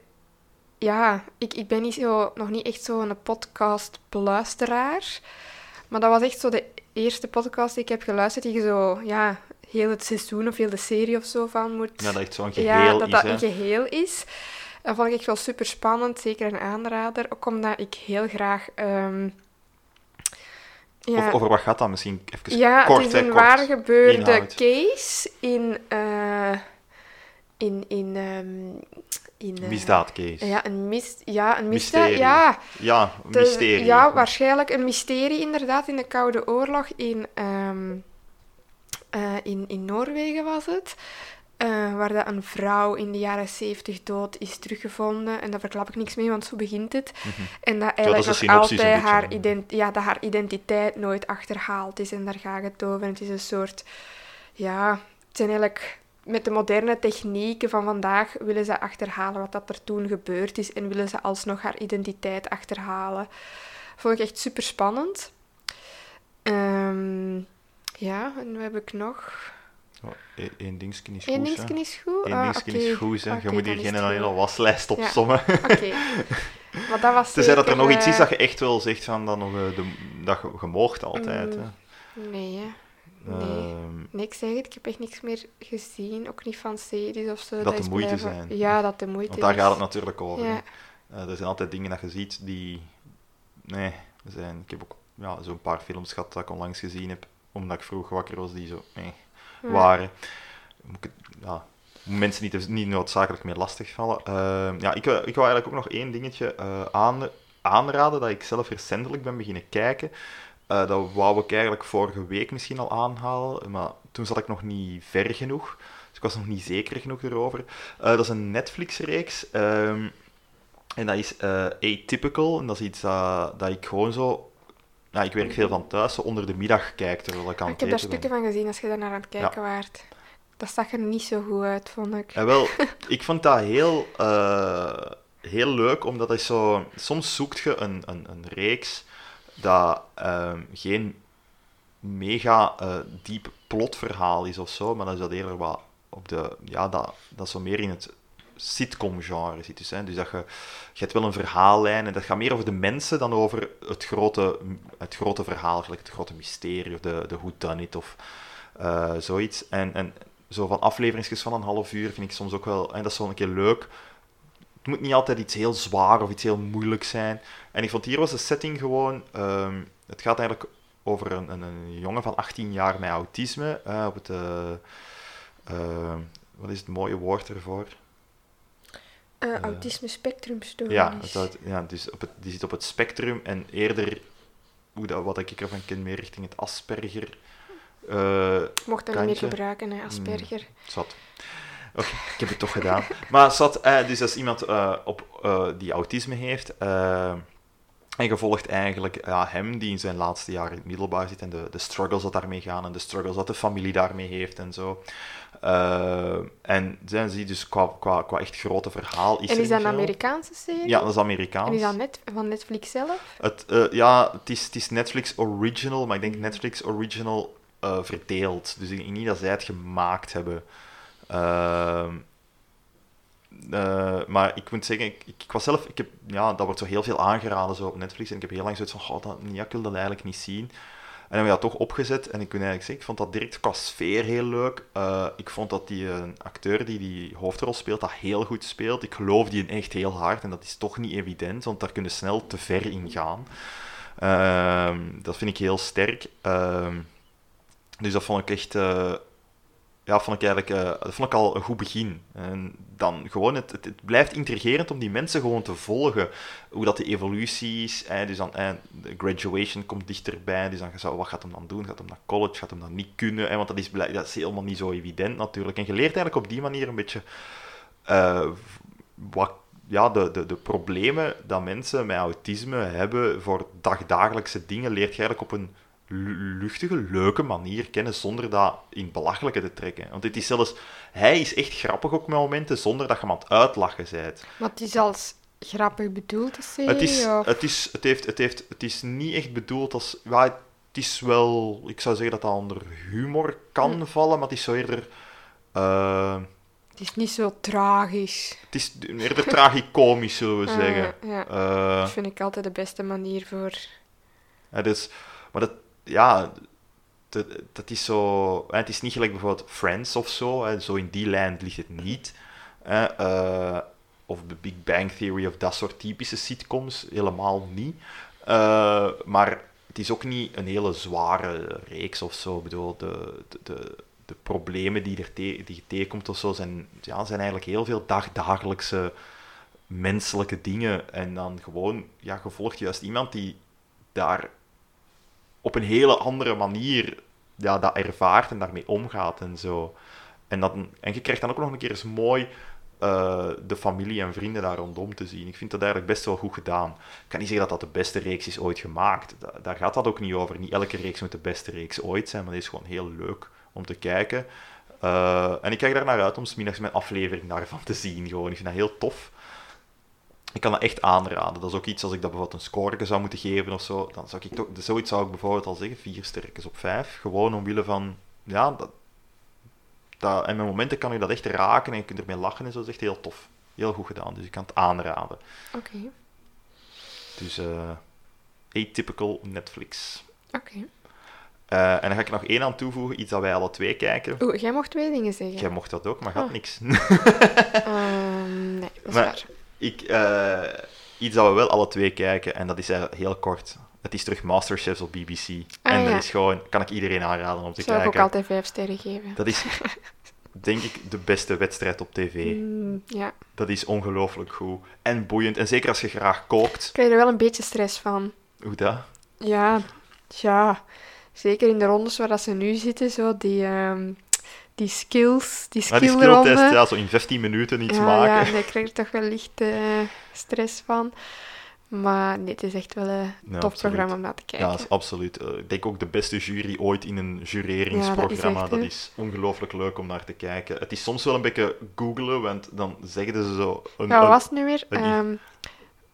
Ja, ik, ik ben niet zo, nog niet echt zo'n podcast-beluisteraar. Maar dat was echt zo de eerste podcast die ik heb geluisterd, die je zo, ja, heel het seizoen of heel de serie of zo van moet... Ja, dat echt zo'n geheel ja, dat is, dat een geheel is. Dat vond ik echt wel super spannend, zeker een aanrader. Ook omdat ik heel graag... ehm, ja, Of, over wat gaat dat misschien even ja, kort, het is een waar gebeurde inhoud. case in... eh, in, in, ehm, in eh, Misdaadcase. Ja, een, mis, ja, een misdaad. Mysterie. Ja, Ja, een de- mysterie. ja, waarschijnlijk een mysterie inderdaad in de Koude Oorlog in, ehm, eh, in, in Noorwegen was het. eh, waar dat een vrouw in de jaren 70 dood is teruggevonden. En daar verklap ik niks mee, want zo begint het. Mhm. En dat eigenlijk nog altijd haar, ident ja, dat haar identiteit nooit achterhaald is. En daar gaat het over. En het is een soort... Ja, het zijn eigenlijk... Met de moderne technieken van vandaag willen ze achterhalen wat dat er toen gebeurd is. En willen ze alsnog haar identiteit achterhalen. Vond ik echt super spannend. Ehm, ja, en wat heb ik nog? Oh, Eén één dingetje is Eén goed, hè. dingetje is goed? Eén Ah, dingetje is goed, hè. Je moet hier geen hele waslijst Ja. opsommen. Oké. Maar dat was Tenzij dat er nog iets is eh, dat je echt wel zegt van dan nog, eh, de, dat je, je moogt altijd. Mm, Hè. Nee, hè. Nee. Ehm, Nee, ik zeg het, ik heb echt niks meer gezien. Ook niet van series of zo. Dat de is moeite blijven- zijn. Ja, dat de moeite want daar is. gaat het natuurlijk over. Ja. Eh, er zijn altijd dingen dat je ziet die... Nee, er zijn... ik heb ook ja, zo'n paar films gehad dat ik onlangs gezien heb, omdat ik vroeg wakker was, die zo waren. Moet ik ja, mensen niet, niet noodzakelijk meer lastigvallen. Ehm ja, ik, ik wou eigenlijk ook nog één dingetje eh, aan, aanraden dat ik zelf recentelijk ben beginnen kijken. Eh, dat wou ik eigenlijk vorige week misschien al aanhalen, maar toen zat ik nog niet ver genoeg. Dus ik was nog niet zeker genoeg erover. Eh, dat is een Netflix-reeks. ehm, en dat is Atypical. En dat is iets dat, dat ik gewoon zo... Ja, ik werk veel van thuis, onder de middag kijk, terwijl ik aan Ik het heb daar stukken ben. van gezien als je daar naar aan het kijken waart. Dat zag er niet zo goed uit, vond ik. En wel, ik vond dat heel, eh, heel leuk, omdat het zo... Soms zoekt je een, een, een reeks dat ehm, geen mega eh, diep plotverhaal is of zo, maar dat is dat eerder wat op de... Ja, dat, dat zo meer in het sitcom-genre zit. Dus, hè, dus dat je, je hebt wel een verhaallijn en dat gaat meer over de mensen dan over het grote, het grote verhaal, gelijk het grote mysterie of de, de whodunit of eh, zoiets. En, en zo van afleveringsjes van een half uur vind ik soms ook wel, en dat is wel een keer leuk. Het moet niet altijd iets heel zwaar of iets heel moeilijk zijn. En ik vond hier was de setting gewoon, ehm, het gaat eigenlijk over een, een, een jongen van 18 jaar met autisme. op het, eh, eh, wat is het mooie woord ervoor? Eh, autisme spectrum stories. Ja, het, ja dus op het, die zit op het spectrum en eerder, hoe dat, wat ik ervan ken, meer richting het Asperger. eh, mocht dat niet meer gebruiken, hè, Asperger. Zat. Oké, ik heb het toch gedaan. Maar zat, eh, dus is iemand eh, op, eh, die autisme heeft. En gevolgd eigenlijk ja, hem, die in zijn laatste jaar in het middelbaar zit. En de, de struggles dat daarmee gaan. En de struggles dat de familie daarmee heeft en zo. Eh, en zijn ze dus qua, qua, qua echt grote verhaal. Is en is dat een. Amerikaanse serie? Ja, dat is Amerikaans. En is dat net, van Netflix zelf? Het, eh, ja, het is, het is Netflix original, maar ik denk Netflix original eh, verdeeld. Dus ik denk niet dat zij het gemaakt hebben. Eh, maar ik moet zeggen, ik, ik was zelf, ik heb, ja, dat wordt zo heel veel aangeraden zo op Netflix. En ik heb heel lang zoiets van, oh, dat, ja, ik wil dat eigenlijk niet zien. En dan heb ik dat toch opgezet. En ik moet eigenlijk zeggen, ik vond dat direct qua sfeer heel leuk. Eh, ik vond dat die eh, acteur die die hoofdrol speelt, dat heel goed speelt. Ik geloof die echt heel hard. En dat is toch niet evident, want daar kunnen snel te ver in gaan. Ehm, dat vind ik heel sterk. Ehm, dus dat vond ik echt... eh, ja, vond ik eigenlijk eh, dat vond ik al een goed begin. En dan gewoon, het, het, het blijft intrigerend om die mensen gewoon te volgen. Hoe dat de evolutie is. Dus dan, hè, de graduation komt dichterbij. Dus dan zou, wat gaat hem dan doen? Gaat hem naar college? Gaat hem dan niet kunnen? Hè, want dat is, dat is helemaal niet zo evident natuurlijk. En je leert eigenlijk op die manier een beetje eh, wat, ja, de, de, de problemen dat mensen met autisme hebben voor dagdagelijkse dingen, leert je eigenlijk op een luchtige, leuke manier kennen, zonder dat in het belachelijke te trekken. Want het is zelfs, hij is echt grappig ook met momenten, zonder dat je hem aan het uitlachen bent. Maar het is als grappig bedoeld, de serie? Het is, of- het, is, het, heeft, het, heeft, het is niet echt bedoeld als... Ja, het is wel... Ik zou zeggen dat dat onder humor kan vallen, maar het is zo eerder... eh, Het is niet zo tragisch. het is eerder tragicomisch, zullen we zeggen. ja. Eh, Dat vind ik altijd de beste manier voor... Ja, dus, maar dat, ja, dat, is zo. Het is niet gelijk bijvoorbeeld Friends of zo. Hè, zo in die lijn ligt het niet. Eh, of The Big Bang Theory of dat soort typische sitcoms. Helemaal niet. Eh, maar het is ook niet een hele zware reeks of zo. Ik bedoel, de, de, de, de problemen die, er te- die je tegenkomt of zo zijn, ja, zijn eigenlijk heel veel dagdagelijkse menselijke dingen. En dan gewoon, ja, je volgt juist iemand die daar op een hele andere manier ja, dat ervaart en daarmee omgaat en zo. En, dat, en je krijgt dan ook nog een keer eens mooi eh, de familie en vrienden daar rondom te zien. Ik vind dat eigenlijk best wel goed gedaan. Ik kan niet zeggen dat dat de beste reeks is ooit gemaakt. Da- daar gaat dat ook niet over. Niet elke reeks moet de beste reeks ooit zijn, maar het is gewoon heel leuk om te kijken. Eh, en ik kijk daar naar uit om 's middags mijn aflevering daarvan te zien. Gewoon. Ik vind dat heel tof. Ik kan dat echt aanraden. Dat is ook iets als ik dat bijvoorbeeld een score zou moeten geven of zo. Dan zou ik toch, zoiets zou ik bijvoorbeeld al zeggen, vier sterkes op vijf. Gewoon omwille van, ja, dat, dat, en met momenten kan je dat echt raken en je kunt ermee lachen en zo. Dat is echt heel tof. Heel goed gedaan, dus ik kan het aanraden. Oké, Dus eh atypical Netflix. oké. Eh, en dan ga ik nog één aan toevoegen, iets dat wij alle twee kijken. Oeh, jij mocht twee dingen zeggen. Jij mocht dat ook, maar gaat Ah. niks. Ehm, nee, dat is Maar- waar. Ik, eh, iets dat we wel alle twee kijken, en dat is heel kort. Het is terug Masterchef op BBC. en dat is gewoon, kan ik iedereen aanraden om te Zou ik kijken. ook altijd vijf sterren geven. Dat is, denk ik, de beste wedstrijd op tv. Mm, ja. Dat is ongelooflijk goed. En boeiend. En zeker als je graag kookt. Krijg er wel een beetje stress van. Hoe dat? Ja, ja. Zeker in de rondes waar dat ze nu zitten, zo die, ehm, die skills, die Maar die skillronde. skilltest, ja, zo in 15 minuten iets ja, maken. Ja, daar krijg ik toch wel licht eh, stress van. Maar nee, het is echt wel een Ja, tof absoluut. programma om naar te kijken. Ja, absoluut. Eh, ik denk ook de beste jury ooit in een jureringsprogramma. Ja, dat is ongelooflijk leuk om naar te kijken. Het is soms wel een beetje googelen, want dan zeggen ze zo een, ja, wat was het nu weer? die- Ehm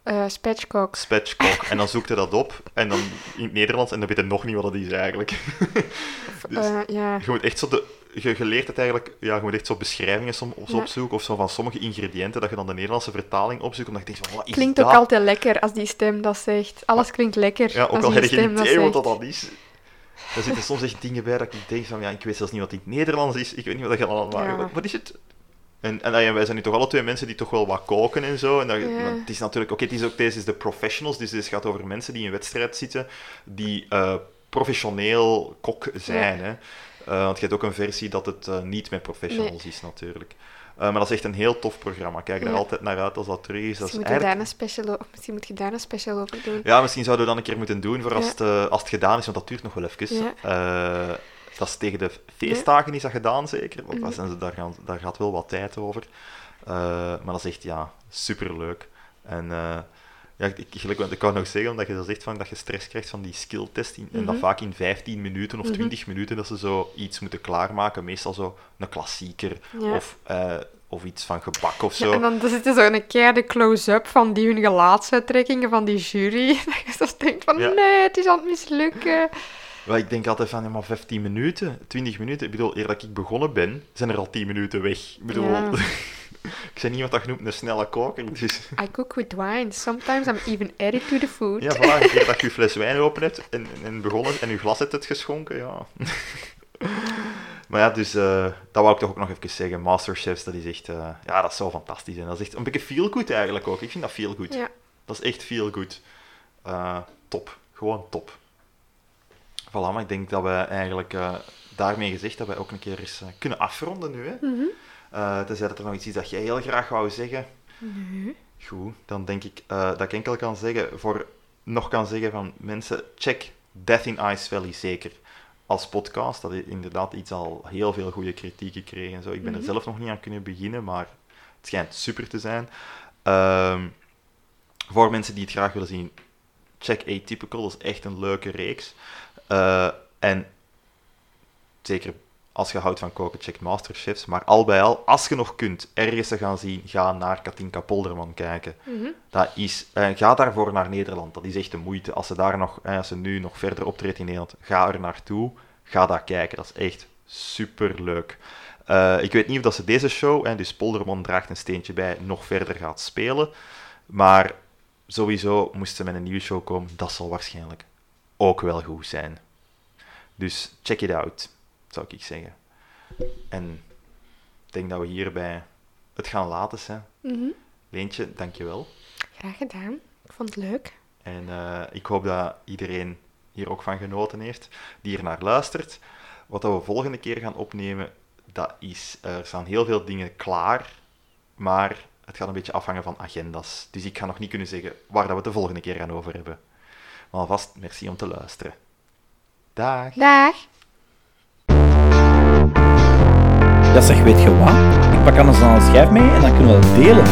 eh, spatchcock. spatchcock en dan zoekt hij dat op en dan in het Nederlands en dan weet hij nog niet wat dat is eigenlijk. Dus- ja. Je moet echt zo de... Je, je leert het eigenlijk... Ja, je moet echt zo beschrijvingen som, zo Ja. opzoeken of zo van sommige ingrediënten, dat je dan de Nederlandse vertaling opzoekt, omdat je denkt van, wat is Klinkt dat? ook altijd lekker als die stem dat zegt. Alles klinkt lekker Ja, ook als al heb je geen idee wat dat dan is. Er zitten soms echt dingen bij dat ik denk van, ja, ik weet zelfs niet wat in het Nederlands is, ik weet niet wat dat gaat maken. Ja. Wat, wat is het? En, en dan- wij zijn nu toch alle twee mensen die toch wel wat koken en zo. En dat, Ja. het is natuurlijk, oké, het is ook deze is de professionals, dus dit gaat over mensen die in wedstrijd zitten, die eh, professioneel kok zijn. Hè? Eh, want je hebt ook een versie dat het eh, niet met professionals Nee. is, natuurlijk. Eh, maar dat is echt een heel tof programma. Kijk er Ja. altijd naar uit als dat terug is. Dat is Misschien moet, je eigenlijk... daar een special, misschien moet je daar een special over doen. Ja, misschien zouden we dat een keer moeten doen voor als, het, als het gedaan is, want dat duurt nog wel even. Ja. Dat is tegen de feestdagen is dat gedaan, zeker. Want dat Mhm. daar, gaan, daar gaat wel wat tijd over. Maar dat is echt, ja, superleuk. En ja, ik, gelijk ik wou nog zeggen, omdat je zo zegt van, dat je stress krijgt van die skilltest. in- En dat Mhm. vaak in 15 minuten of Mhm. 20 minuten dat ze zo iets moeten klaarmaken. Meestal zo een klassieker Ja. of, eh, of iets van gebak of Ja, zo. en dan zit er zo'n keiharde close-up van die hun gelaatsuitdrukkingen van die jury. Dat je zo denkt van, Ja. nee, het is aan het mislukken. Ik denk altijd van, ja, maar 15 minuten, 20 minuten. Ik bedoel, eer dat ik begonnen ben, zijn er al 10 minuten weg. Ik bedoel, Ja. ik ben iemand dat genoemd een snelle koker. Dus I cook with wine. Sometimes I'm even added to the food. ja, voilà, een keer dat je je fles wijn open hebt en, en begonnen en je glas hebt het geschonken, ja. maar ja, dus eh, dat wou ik toch ook nog even zeggen. Masterchefs, dat is echt, eh, ja, dat is zo fantastisch. En dat is echt een beetje feel good eigenlijk ook. Ik vind dat feel good. Ja. Dat is echt feel good. Eh, top. Gewoon top. Voilà, maar ik denk dat we eigenlijk daarmee gezegd dat wij ook een keer eens kunnen afronden nu. Hè? Mhm. Eh, tenzij dat er nog iets is dat jij heel graag wou zeggen. Nee. Goed, dan denk ik eh, dat ik enkel kan zeggen, voor, nog kan zeggen van mensen, check Death in Ice Valley zeker als podcast. Dat is inderdaad iets al heel veel goede kritiek gekregen. En zo. Ik ben er Mhm. zelf nog niet aan kunnen beginnen, maar het schijnt super te zijn. Ehm, voor mensen die het graag willen zien, check Atypical. Dat is echt een leuke reeks. Eh, en zeker als je houdt van koken, check Masterchefs. Maar al bij al, als je nog kunt ergens te gaan zien, ga naar Katinka Polderman kijken. Mhm. Dat is, eh, ga daarvoor naar Nederland. Dat is echt de moeite. Als ze, daar nog, eh, als ze nu nog verder optreedt in Nederland, ga er naartoe. Ga dat kijken. Dat is echt super leuk. ik weet niet of dat ze deze show, en dus Polderman draagt een steentje bij, nog verder gaat spelen. Maar sowieso moest ze met een nieuwe show komen. Dat zal waarschijnlijk ook wel goed zijn. Dus check it out, zou ik zeggen. En ik denk dat we hierbij het gaan laten zijn. Mhm. Leentje, dankjewel. Graag gedaan. Ik vond het leuk. En eh, ik hoop dat iedereen hier ook van genoten heeft, die er naar luistert. Wat dat we volgende keer gaan opnemen, dat is, er staan heel veel dingen klaar, maar het gaat een beetje afhangen van agendas. Dus ik ga nog niet kunnen zeggen waar dat we het de volgende keer gaan over hebben. Maar alvast, merci om te luisteren. Dag! Dag. Ja, zeg, weet je wat? Ik pak anders dan een schijf mee en dan kunnen we dat delen.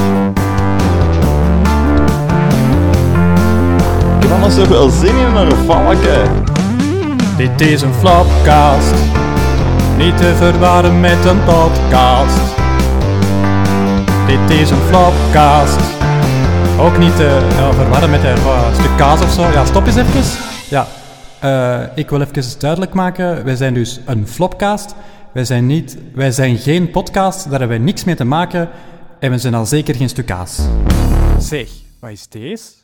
Ik heb anders toch wel zin in een valke. Dit is een flopcast. Niet te verwarren met een podcast. Dit is een flopcast. Ook niet te ja, verwarren met een eh, stuk kaas of zo. Ja, stop eens even. Ja, eh, ik wil even duidelijk maken. Wij zijn dus een flopcast. Wij zijn, niet, wij zijn geen podcast. Daar hebben wij niks mee te maken. En we zijn al zeker geen stuk kaas. Zeg, wat is deze?